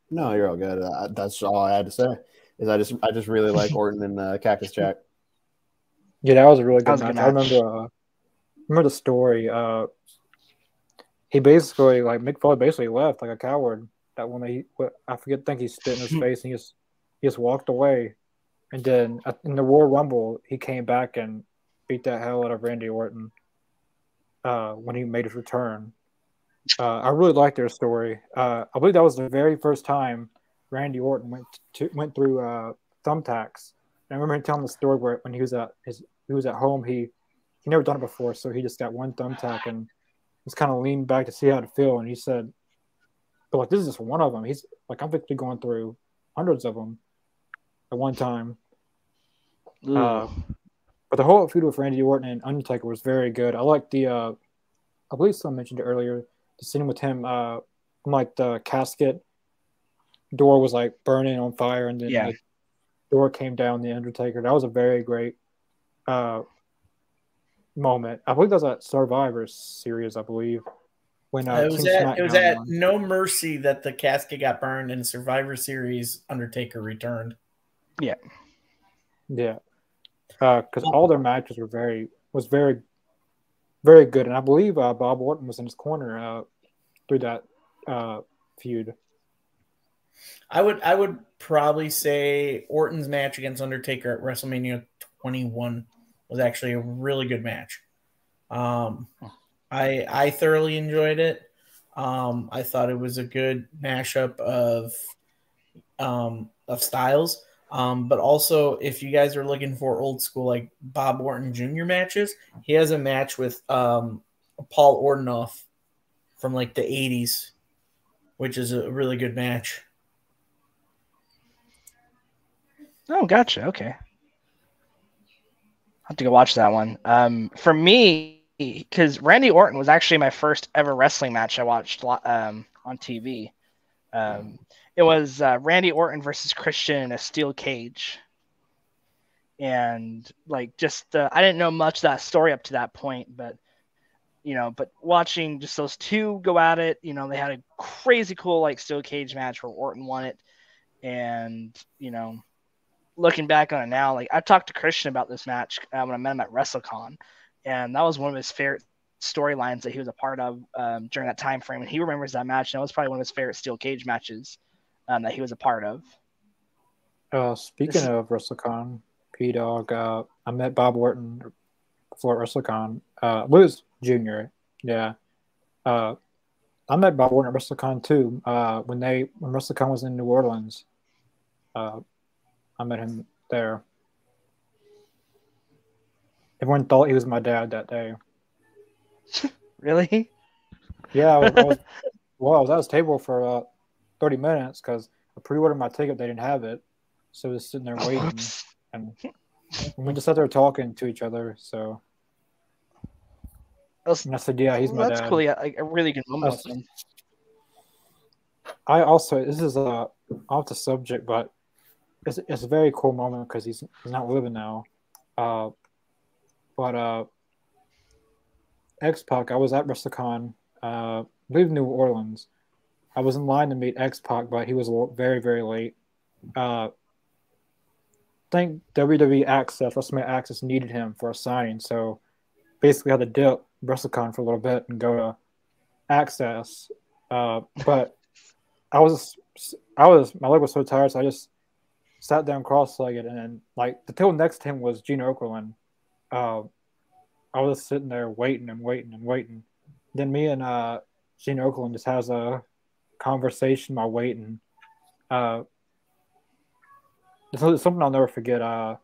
No, you're all good. Uh, that's all I had to say. Is I just I just really like (laughs) Orton and uh, Cactus Jack. Yeah, that was a really good, match. good match. I remember uh, remember the story. Uh, he basically like Mick Foley basically left like a coward. That when he I forget, think he spit in his (laughs) face and he just he just walked away. And then in the Royal Rumble, he came back and beat that hell out of Randy Orton uh, when he made his return. Uh, I really like their story. Uh, I believe that was the very first time Randy Orton went to, went through uh, thumbtacks. And I remember him telling the story where when he was at his he was at home, he he never done it before, so he just got one thumbtack and was kind of leaned back to see how it feel. And he said, "But like this is just one of them. He's like I'm basically going through hundreds of them at one time." Uh, but the whole feud with Randy Orton and Undertaker was very good. I like the, uh, I believe someone mentioned it earlier, the scene with him, uh, like the casket door was like burning on fire, and then yeah. like, door came down, the Undertaker. That was a very great uh, moment. I believe that was at Survivor Series. I believe when uh, it was at it was at No Mercy that the casket got burned and Survivor Series Undertaker returned. Yeah, yeah, because uh, all their matches were very was very very good, and I believe uh, Bob Orton was in his corner uh, through that uh, feud. I would I would probably say Orton's match against Undertaker at WrestleMania 21 was actually a really good match. Um, I I thoroughly enjoyed it. Um, I thought it was a good mashup of um, of styles. Um, but also, if you guys are looking for old school like Bob Orton Jr. matches, he has a match with um, Paul Orndorff from like the 80s, which is a really good match. Oh, gotcha. Okay. Have to go watch that one. Um, for me, because Randy Orton was actually my first ever wrestling match I watched um, on TV. Um, it was uh, Randy Orton versus Christian in a steel cage. And like, just uh, I didn't know much that story up to that point, but you know, but watching just those two go at it, you know, they had a crazy cool like steel cage match where Orton won it, and you know, looking back on it now, like I talked to Christian about this match uh, when I met him at WrestleCon, and that was one of his favorite storylines that he was a part of um, during that time frame, and he remembers that match. And that was probably one of his favorite steel cage matches um, that he was a part of. Uh, speaking this... of WrestleCon, P Dog, uh, I met Bob Orton before WrestleCon. Uh, Lewis Jr. Yeah. Uh, I met Bob Orton at WrestleCon too. Uh, when they when WrestleCon was in New Orleans. I met him there. Everyone thought he was my dad that day. (laughs) really? Yeah, I was, I was, (laughs) well, I was at his table for uh, 30 minutes because I pre-ordered my ticket. They didn't have it, so I was sitting there waiting, and we just sat there talking to each other. So, was, and I said, "Yeah, he's my that's dad." That's cool. Yeah, a really good moment. I also this is uh off the subject, but it's, it's a very cool moment because he's he's not living now. Uh, but uh, X Pac, I was at WrestleCon, uh, I believe New Orleans. I was in line to meet X Pac, but he was very very late. Uh, I think WWE Access, WrestleMania Access needed him for a signing, so basically had to dip WrestleCon for a little bit and go to Access. Uh, but I was I was my leg was so tired, so I just sat down cross-legged, and like the table next to him was Gene Okerlund. Uh, I was sitting there waiting and waiting and waiting. Then me and uh, Gene Okerlund just has a conversation while waiting. Uh, it's something I'll never forget. Uh,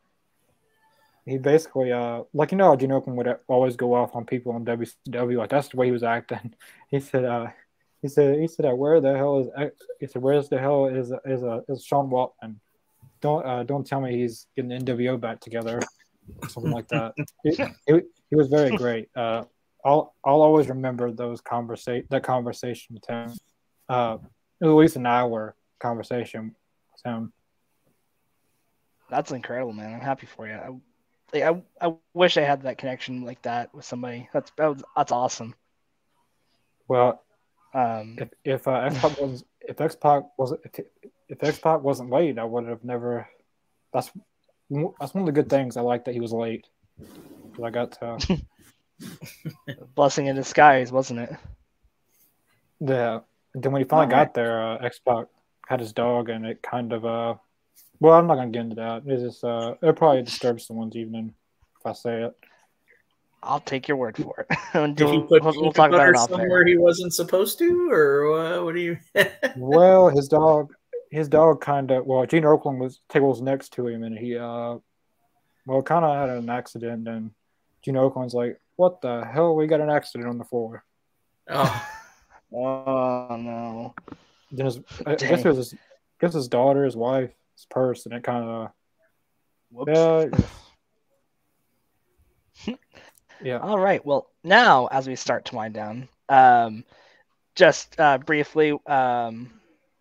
he basically, uh, like you know, Gene Okerlund would always go off on people on WCW. Like that's the way he was acting. (laughs) He said, uh, he said, he said, where the hell is? He said, where's the hell is is uh, is Sean Waltman? Don't uh, don't tell me he's getting the NWO back together, something like that. (laughs) He, he, he, was very great. Uh, I'll I'll always remember those conversation that conversation with him. Uh, at least an hour conversation with him. That's incredible, man. I'm happy for you. I, I, I wish I had that connection like that with somebody. That's that was, that's awesome. Well, um, if if uh, X Pac was if X Pac was if, if X Pac wasn't late, I would have never. That's that's one of the good things I like that he was late. I got to (laughs) blessing in disguise, wasn't it? Yeah. And then when he finally got there, uh, X Pac had his dog, and it kind of uh. Well, I'm not gonna get into that. It's just uh, it probably disturbs someone's evening if I say it. I'll take your word for it. (laughs) Did he put we'll, we'll talk about it somewhere there. he wasn't supposed to, or uh, what do you? (laughs) well, his dog, his dog kind of well, Gene Okerlund was tables next to him, and he uh, well, kind of had an accident, and Gene Okerlund's like, "What the hell? We got an accident on the floor." Oh, (laughs) oh no! Then his, I guess it was his, I guess his daughter, his wife, his purse, and it kind of. Yeah. (laughs) yeah. All right. Well, now as we start to wind down, um, just uh, briefly, um,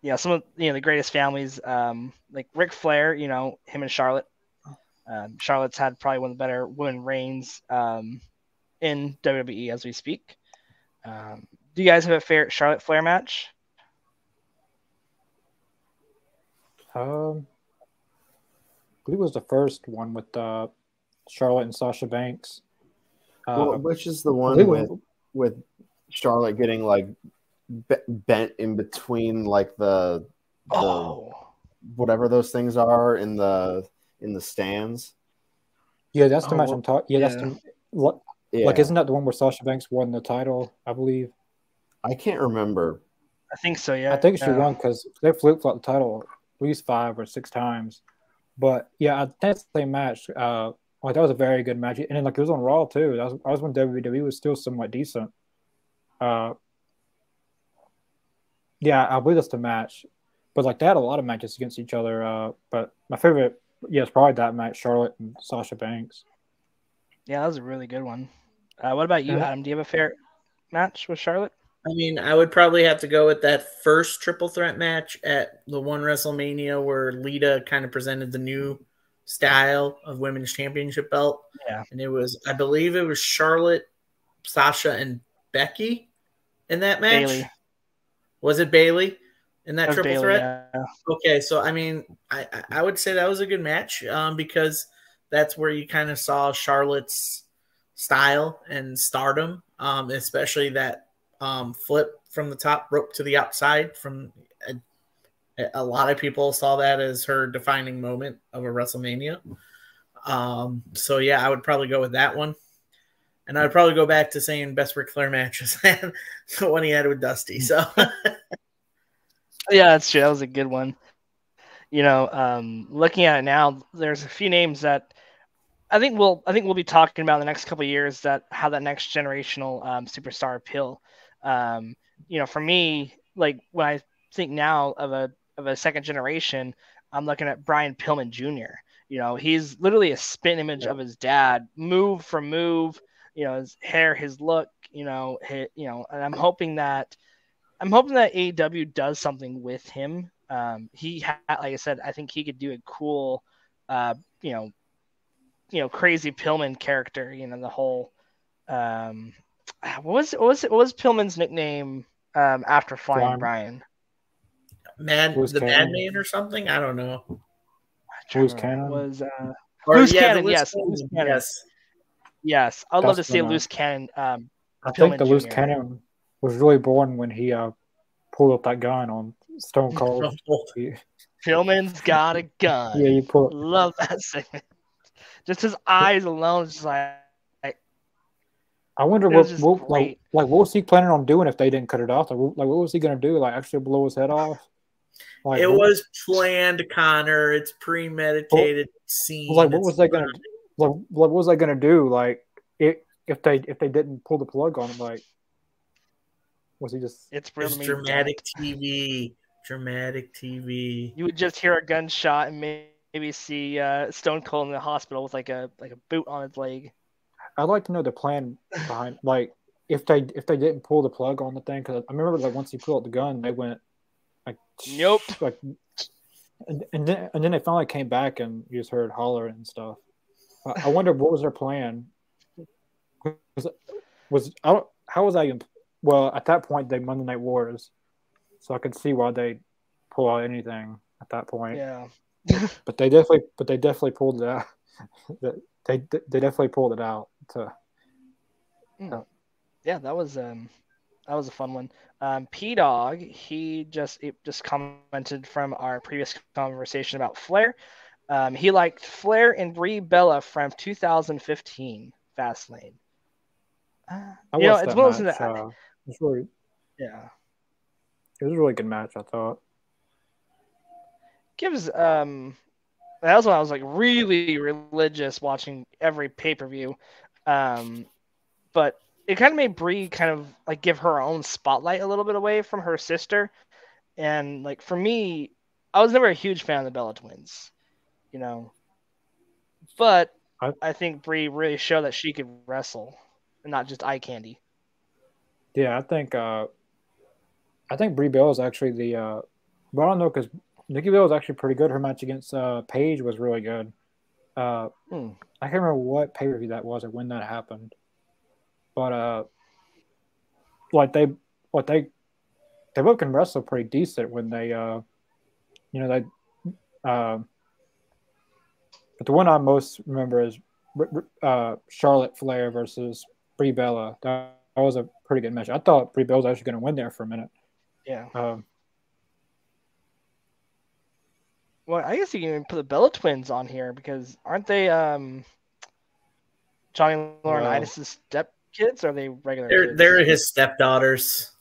you know, some of you know the greatest families, um, like Ric Flair, you know, him and Charlotte. Um, Charlotte's had probably one of the better women reigns um, in WWE as we speak. Um, do you guys have a fair Charlotte Flair match? Um, I believe it was the first one with uh, Charlotte and Sasha Banks. Uh, well, which is the one with with Charlotte getting like bent in between like the, the oh. whatever those things are in the in the stands. Yeah, that's the oh, match I'm talking. Yeah, yeah, that's the yeah. like isn't that the one where Sasha Banks won the title? I believe. I can't remember. I think so. Yeah, I think she yeah. won because they flip flopped the title at least five or six times. But yeah, that's the same match. Uh, like that was a very good match, and then like it was on Raw too. That was, that was when WWE was still somewhat decent. Uh, yeah, I believe that's the match. But like they had a lot of matches against each other. Uh, but my favorite, yeah, it's probably that match, Charlotte and Sasha Banks. Yeah, that was a really good one. Uh, what about you, Adam? Do you have a fair match with Charlotte? I mean, I would probably have to go with that first triple threat match at the one WrestleMania where Lita kind of presented the new style of women's championship belt. Yeah. And it was, I believe it was Charlotte, Sasha, and Becky in that match. Bayley. Was it Bayley in that triple Bayley, threat? Yeah. Okay, so I mean, I I would say that was a good match um, because that's where you kind of saw Charlotte's style and stardom, um, especially that um, flip from the top rope to the outside. From a, a, lot of people saw that as her defining moment of a WrestleMania. Um, so yeah, I would probably go with that one. And I'd probably go back to saying best Ric Flair matches (laughs) the one he had with Dusty. So (laughs) (laughs) yeah, that's true. That was a good one. You know, um, looking at it now, there's a few names that I think we'll I think we'll be talking about in the next couple years that how that next generational um, superstar appeal. Um, you know, for me, like when I think now of a of a second generation, I'm looking at Brian Pillman Jr. You know, he's literally a spin image yeah. of his dad, move for move you know his hair, his look, you know, his, you know, and I'm hoping that I'm hoping that AEW does something with him. Um, he, ha- like I said, I think he could do a cool, uh, you know, you know, crazy Pillman character. You know, the whole, um, what was what was what was Pillman's nickname um, after Flying Brian? Mad the Madman or something? I don't know. Who's Cannon was uh, or, Loose yeah, Cannon? Yes, Loose Cannon. yes. Yes, I'd love to see a loose cannon. Um, I think the Jr. loose cannon was really born when he uh, pulled up that gun on Stone (laughs) Cold. Pillman's (laughs) got a gun. Yeah, you pull. Love that segment. Just his eyes alone, just like. I wonder what, what like, like what was he planning on doing if they didn't cut it off? Like, like what was he gonna do? Like actually blow his head off? Like, it what, was planned, Connor. It's premeditated well, scene. Like what was they gonna? Like, what was I gonna do? Like, it, if they if they didn't pull the plug on him, like, was he just? It's, it's dramatic TV. Dramatic TV. You would just hear a gunshot and maybe see uh, Stone Cold in the hospital with like a like a boot on his leg. I'd like to know the plan behind, like, if they if they didn't pull the plug on the thing, because I remember like once he pulled out the gun, they went like, nope, like, and, and then and then they finally came back and you just heard holler and stuff. I wonder what was their plan. Was, was I how was I even? Well, at that point, they Monday Night Wars, so I could see why they pull out anything at that point. Yeah, but they definitely, but they definitely pulled it out. (laughs) they they definitely pulled it out. To, mm. Yeah, that was um, that was a fun one. Um, P Dog, he just just commented from our previous conversation about Flair. Um, he liked Flair and Brie Bella from 2015 Fastlane. Uh, you know, it's one of those. Uh, it's really, yeah, it was a really good match. I thought. Gives um, that was when I was like really religious watching every pay per view, um, but it kind of made Brie kind of like give her own spotlight a little bit away from her sister, and like for me, I was never a huge fan of the Bella twins you know. But I, I think Brie really showed that she could wrestle and not just eye candy. Yeah, I think uh, I think Brie Bell is actually the uh, but I don't know because Nikki Bella was actually pretty good. Her match against uh, Paige was really good. Uh, Hmm. I can't remember what pay per view that was or when that happened, but uh, like they, what they, they both can wrestle pretty decent when they, uh, you know, they, uh, but the one I most remember is uh, Charlotte Flair versus Brie Bella. That, that was a pretty good match. I thought Brie Bella was actually going to win there for a minute. Yeah. Um, Well, I guess you can even put the Bella twins on here because aren't they um Johnny Laurinaitis' step kids? Or are they regular? They're kids? they're his stepdaughters.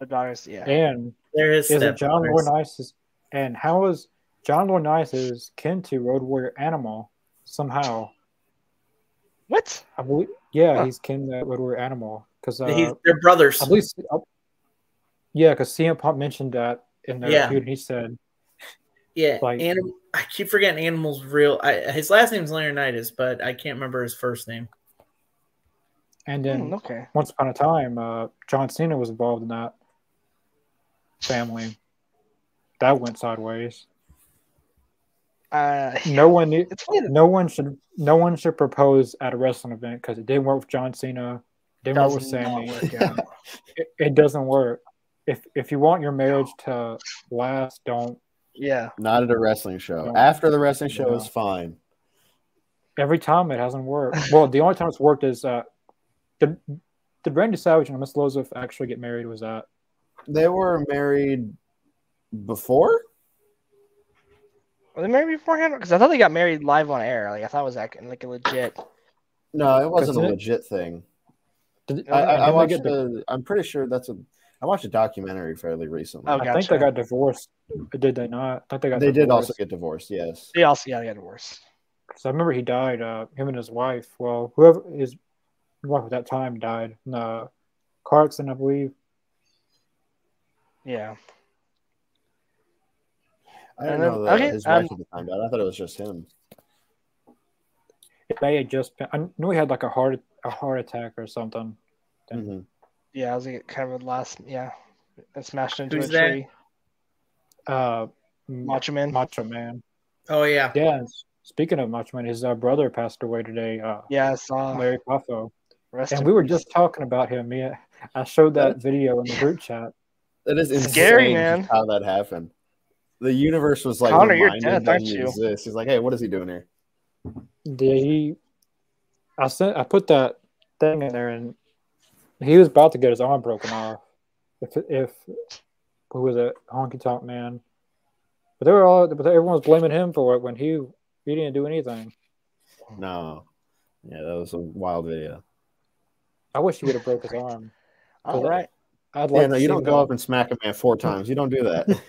The daughters. Yeah. and They're his is it John. Laurinaitis? And how is John Laurinaitis is kin to Road Warrior Animal somehow? What? I believe, yeah, Huh. he's kin to Road Warrior Animal because uh, they're brothers. I believe, uh, yeah, because CM Punk mentioned that in their Yeah. feud, and he said, Yeah, Like- Anim- I keep forgetting Animal's real. I, his last name's Leonidas, but I can't remember his first name. and then Hmm, okay. once upon a time, uh, John Cena was involved in that family. That went sideways. Uh, No (laughs) one, need, it's funny. no one should, no one should propose at a wrestling event because it didn't work with John Cena, didn't work with Does Sammy. work (laughs) it, it doesn't work. If if you want your marriage to last, don't. Yeah. Not at a wrestling show. Yeah. After the wrestling show Yeah. is fine. Every time it hasn't worked. Well, the only time it's worked is uh, did did Randy Savage and Miss Lozov actually get married? Was that They were married before? Were they married beforehand? Because I thought they got married live on air. Like I thought it was like, like a legit. No, it wasn't a Because it- legit thing. Did, No, I, I, did I they watched. get di- A, I'm pretty sure that's a. I watched a documentary fairly recently. Oh, I think they got divorced. Did they not? I think they got. they did also get divorced. Yes. They also yeah they got divorced. 'Cause I remember he died. Uh, him and his wife. Well, whoever his wife at that time died in a car accident, I believe. Yeah. I don't know that okay, his wife um, at the time died. I thought it was just him. It may have just been. I knew he had like a heart a heart attack or something. Mhm. Yeah, I was like kind of a last yeah. And smashed into Who's a that? tree. Uh, Macho Man. Macho Man. Oh yeah, Yeah. Speaking of Macho Man, his uh, brother passed away today. Uh, Yeah, I saw. Lanny Poffo. Rest And we were just talking about him. Me, I showed that video in the group chat. That is insane. Scary, man. How that happened. The universe was like, Connor, you're reminded dead, that aren't he you? exists. He's like, hey, what is he doing here? Did he? I sent. I put that thing in there, and he was about to get his arm broken off. If if who was it? Honky Tonk Man. But they were all. But everyone was blaming him for it when he he didn't do anything. No. Yeah, that was a wild video. I wish he would have broke his arm. (laughs) All right. I'd like Yeah, no, to you don't go up and smack a man four times. You don't do that. (laughs)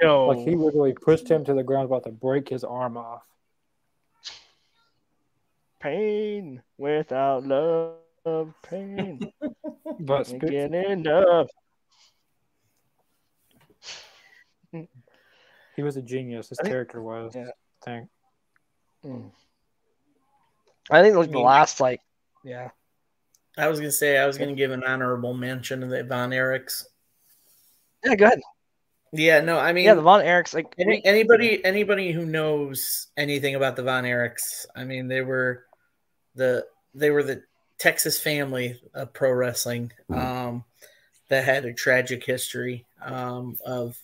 Yo. Like he literally pushed him to the ground, about to break his arm off. pain without love, pain. (laughs) But Ain't spe- getting enough. he was a genius. His think- character was. Yeah. I think. Mm. I think like the last like yeah. I was gonna say I was gonna give an honorable mention to the Von Erichs. Yeah, go ahead. Yeah, no, I mean, Yeah, the Von Erichs like Any, anybody anybody who knows anything about the Von Erichs, I mean, they were the they were the Texas family of pro wrestling um, that had a tragic history um, of.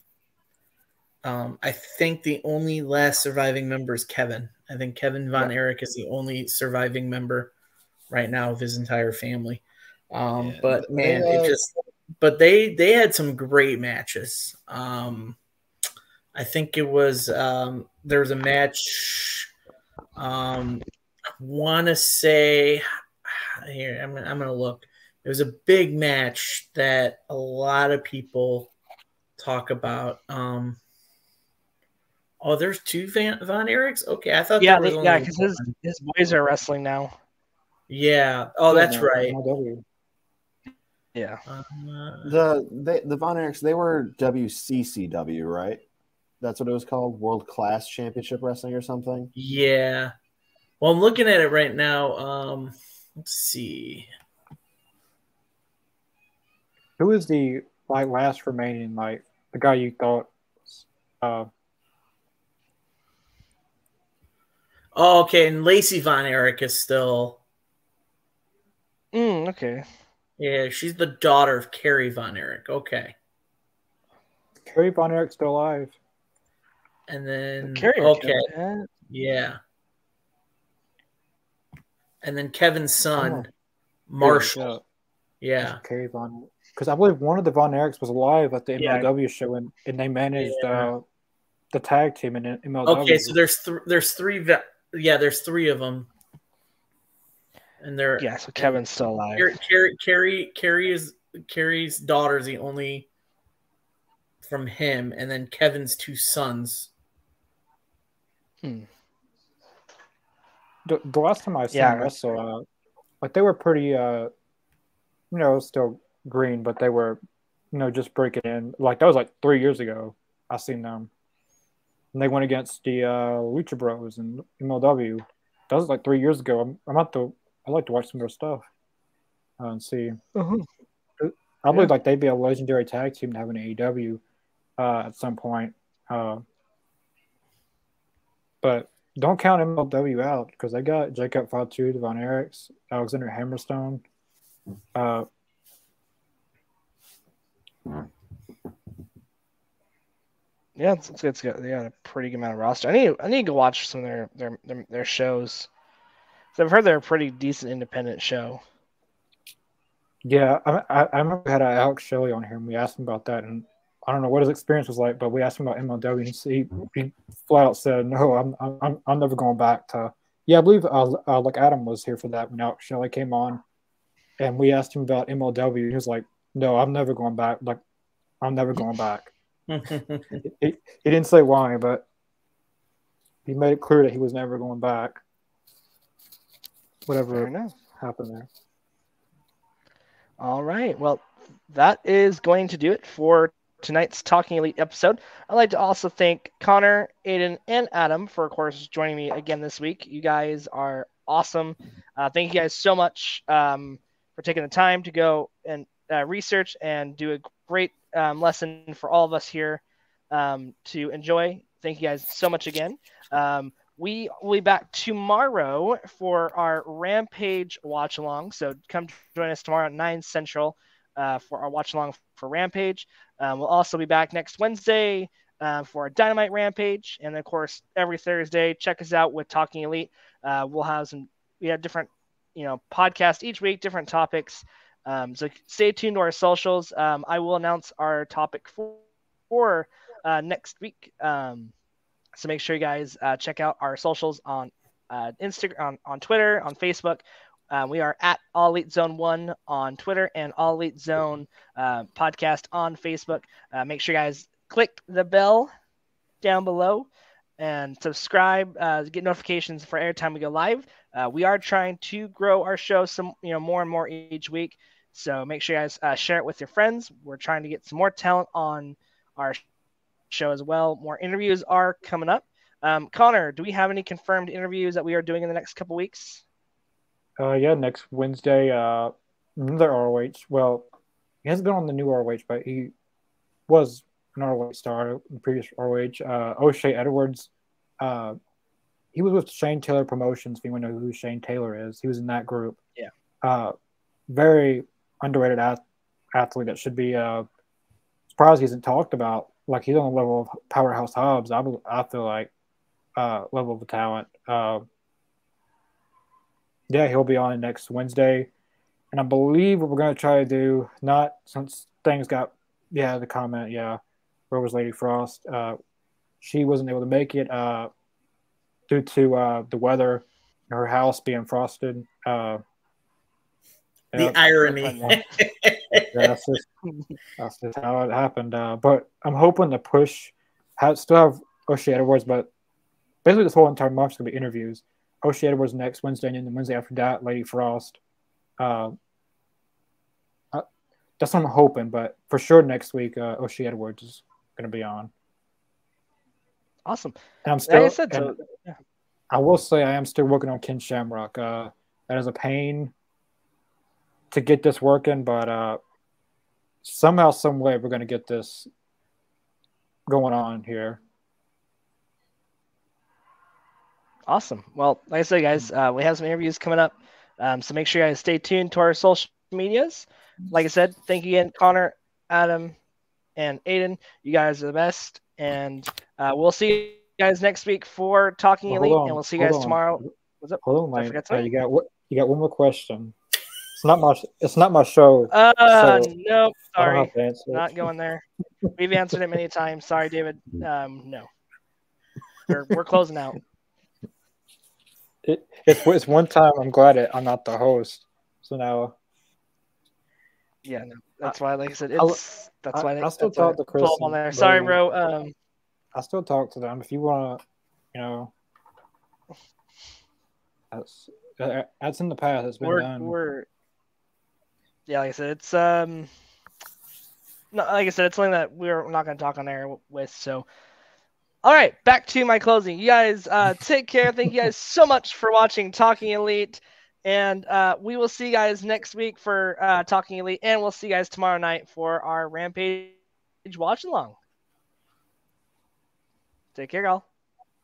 Um, I think the only last surviving member is Kevin. I think Kevin Von Erich is the only surviving member right now of his entire family. Um, Yeah, but they, man, uh, it just but they they had some great matches. Um, I think it was um, there was a match. Um, I want to say here I'm I'm gonna look. It was a big match that a lot of people talk about. Um, oh, there's two Van Von Erichs. Okay, I thought yeah, yeah, because his his boys are wrestling now. yeah. Oh, that's right. MLW. Yeah. Uh, the they, the Von Erichs, they were WCCW, right? That's what it was called, World Class Championship Wrestling or something. Yeah. Well, I'm looking at it right now. Um, let's see. Who was the like last remaining like the guy you thought Uh, oh, okay. And Lacey Von Erich is still. Mm, okay. Yeah, she's the daughter of Kerry Von Erich. Okay. Kerry Von Erich's still alive. And then Kerry, okay, okay. yeah. And then Kevin's son, Oh. Marshall. Yeah. Kerry Von. Because I believe one of the Von Erichs was alive at the Yeah. MLW show, and, and they managed Yeah. uh, the tag team in MLW. Okay, so there's th- there's three. Ve- yeah, there's three of them. And they're Yeah, so Kevin's still alive. Kerry, Kerry, Kerry, Kerry is Kerry's daughter is the only from him, and then Kevin's two sons. Hmm. the, the last time I saw Yeah. them wrestle, uh, like they were pretty, uh, you know, still green, but they were, you know, just breaking in. Like that was like three years ago. I seen them, and they went against the uh, Lucha Bros and MLW. That was like three years ago. I'm, I'm about to. I like to watch some of their stuff uh, and see. I believe like they'd be a legendary tag team to have an AEW uh, at some point. Uh, but don't count MLW out because they got Jacob Fatu, Devon Eriks, Alexander Hammerstone. Uh, Yeah, it's, it's, it's got, they got a pretty good amount of roster. I need I need to go watch some of their their their, their shows. So I've heard they're a pretty decent independent show. yeah, I, I, I remember we had uh, Alex Shelley on here and we asked him about that. And I don't know what his experience was like, but we asked him about MLW and he, he flat out said, no, I'm, I'm, I'm never going back to. Yeah, I believe uh, uh, like Adam was here for that when Alex Shelley came on. And we asked him about MLW. He was like, no, I'm never going back. Like, I'm never going back. (laughs) he, he didn't say why, but he made it clear that he was never going back. Whatever happened there. All right. Well, that is going to do it for tonight's Talking Elite episode. I'd like to also thank Connor, Aiden, and Adam for, of course, joining me again this week. You guys are awesome. Uh, thank you guys so much um, for taking the time to go and uh, research and do a great um, lesson for all of us here um, to enjoy. Thank you guys so much again. Um, we will be back tomorrow for our Rampage watch along. So come join us tomorrow at 9 Central uh, for our watch along for Rampage. Um, we'll also be back next Wednesday uh, for our Dynamite Rampage. And of course, every Thursday, check us out with Talking Elite. Uh, we'll have some, we have different, you know, podcasts each week, different topics. Um, so stay tuned to our socials. Um, I will announce our topic for, for uh, next week. So make sure you guys uh, check out our socials on uh, Instagram, on, on Twitter, on Facebook. Uh, we are at All Elite Zone One on Twitter and All Elite Zone uh, podcast on Facebook. Uh, make sure you guys click the bell down below and subscribe. Uh, get notifications for every time we go live. Uh, we are trying to grow our show some, you know, more and more each week. So make sure you guys uh, share it with your friends. We're trying to get some more talent on our show as well. More interviews are coming up. Um, Connor, do we have any confirmed interviews that we are doing in the next couple weeks? Uh, yeah, next Wednesday, uh, another ROH. Well, he hasn't been on the new ROH, but he was an ROH star in the previous ROH. Uh, O'Shea Edwards. Uh, he was with Shane Taylor Promotions. If you want to know who Shane Taylor is, he was in that group. Yeah. Uh, very underrated ath- athlete that should be uh, surprised he isn't talked about. Like he's on the level of Powerhouse Hobbs. I, I feel like uh, level of talent. Uh, yeah, he'll be on next Wednesday. And I believe what we're going to try to do, not since things got, yeah, the comment, yeah, where was Lady Frost? Uh, she wasn't able to make it uh, due to uh, the weather, her house being frosted. Uh, the yeah, irony. (laughs) that's just, (laughs) that's just how it happened. Uh, but I'm hoping to push, have, still have O'Shea Edwards, but basically this whole entire month is going to be interviews. O'Shea Edwards next Wednesday, and then Wednesday after that, Lady Frost. Uh, uh, that's what I'm hoping, but for sure next week, uh, O'Shea Edwards is going to be on. Awesome. And I'm still. Like I said, so, I will say I am still working on Ken Shamrock. Uh, that is a pain to get this working, but uh, somehow, some way, we're going to get this going on here. Awesome. Well, like I said, guys, uh, we have some interviews coming up. Um, so make sure you guys stay tuned to our social medias. Like I said, thank you again, Connor, Adam, and Aiden. You guys are the best. And uh, we'll see you guys next week for Talking well, Elite. On, and we'll see you guys tomorrow. What's up? Hold on, I, uh, you, got, you got one more question. It's not my. It's not my show. Uh, so no, sorry, not going there. We've answered it many times. Sorry, David. Um, no, we're, we're closing out. It, it's, it's one time. I'm glad it, I'm not the host. So now. Yeah, no, that's why. Like I said, it's I'll, that's why. I, I still talk to Chris. On there. Sorry, bro. Um, I still talk to them. If you want to, you know, that's that's in the past. It's been we're, done. We're yeah, like I said, it's um, no, like I said, it's something that we're not going to talk on air with. So, all right, back to my closing. You guys, uh, (laughs) take care. Thank you guys so much for watching Talking Elite, and uh, we will see you guys next week for uh, Talking Elite, and we'll see you guys tomorrow night for our Rampage watch along. Take care, y'all.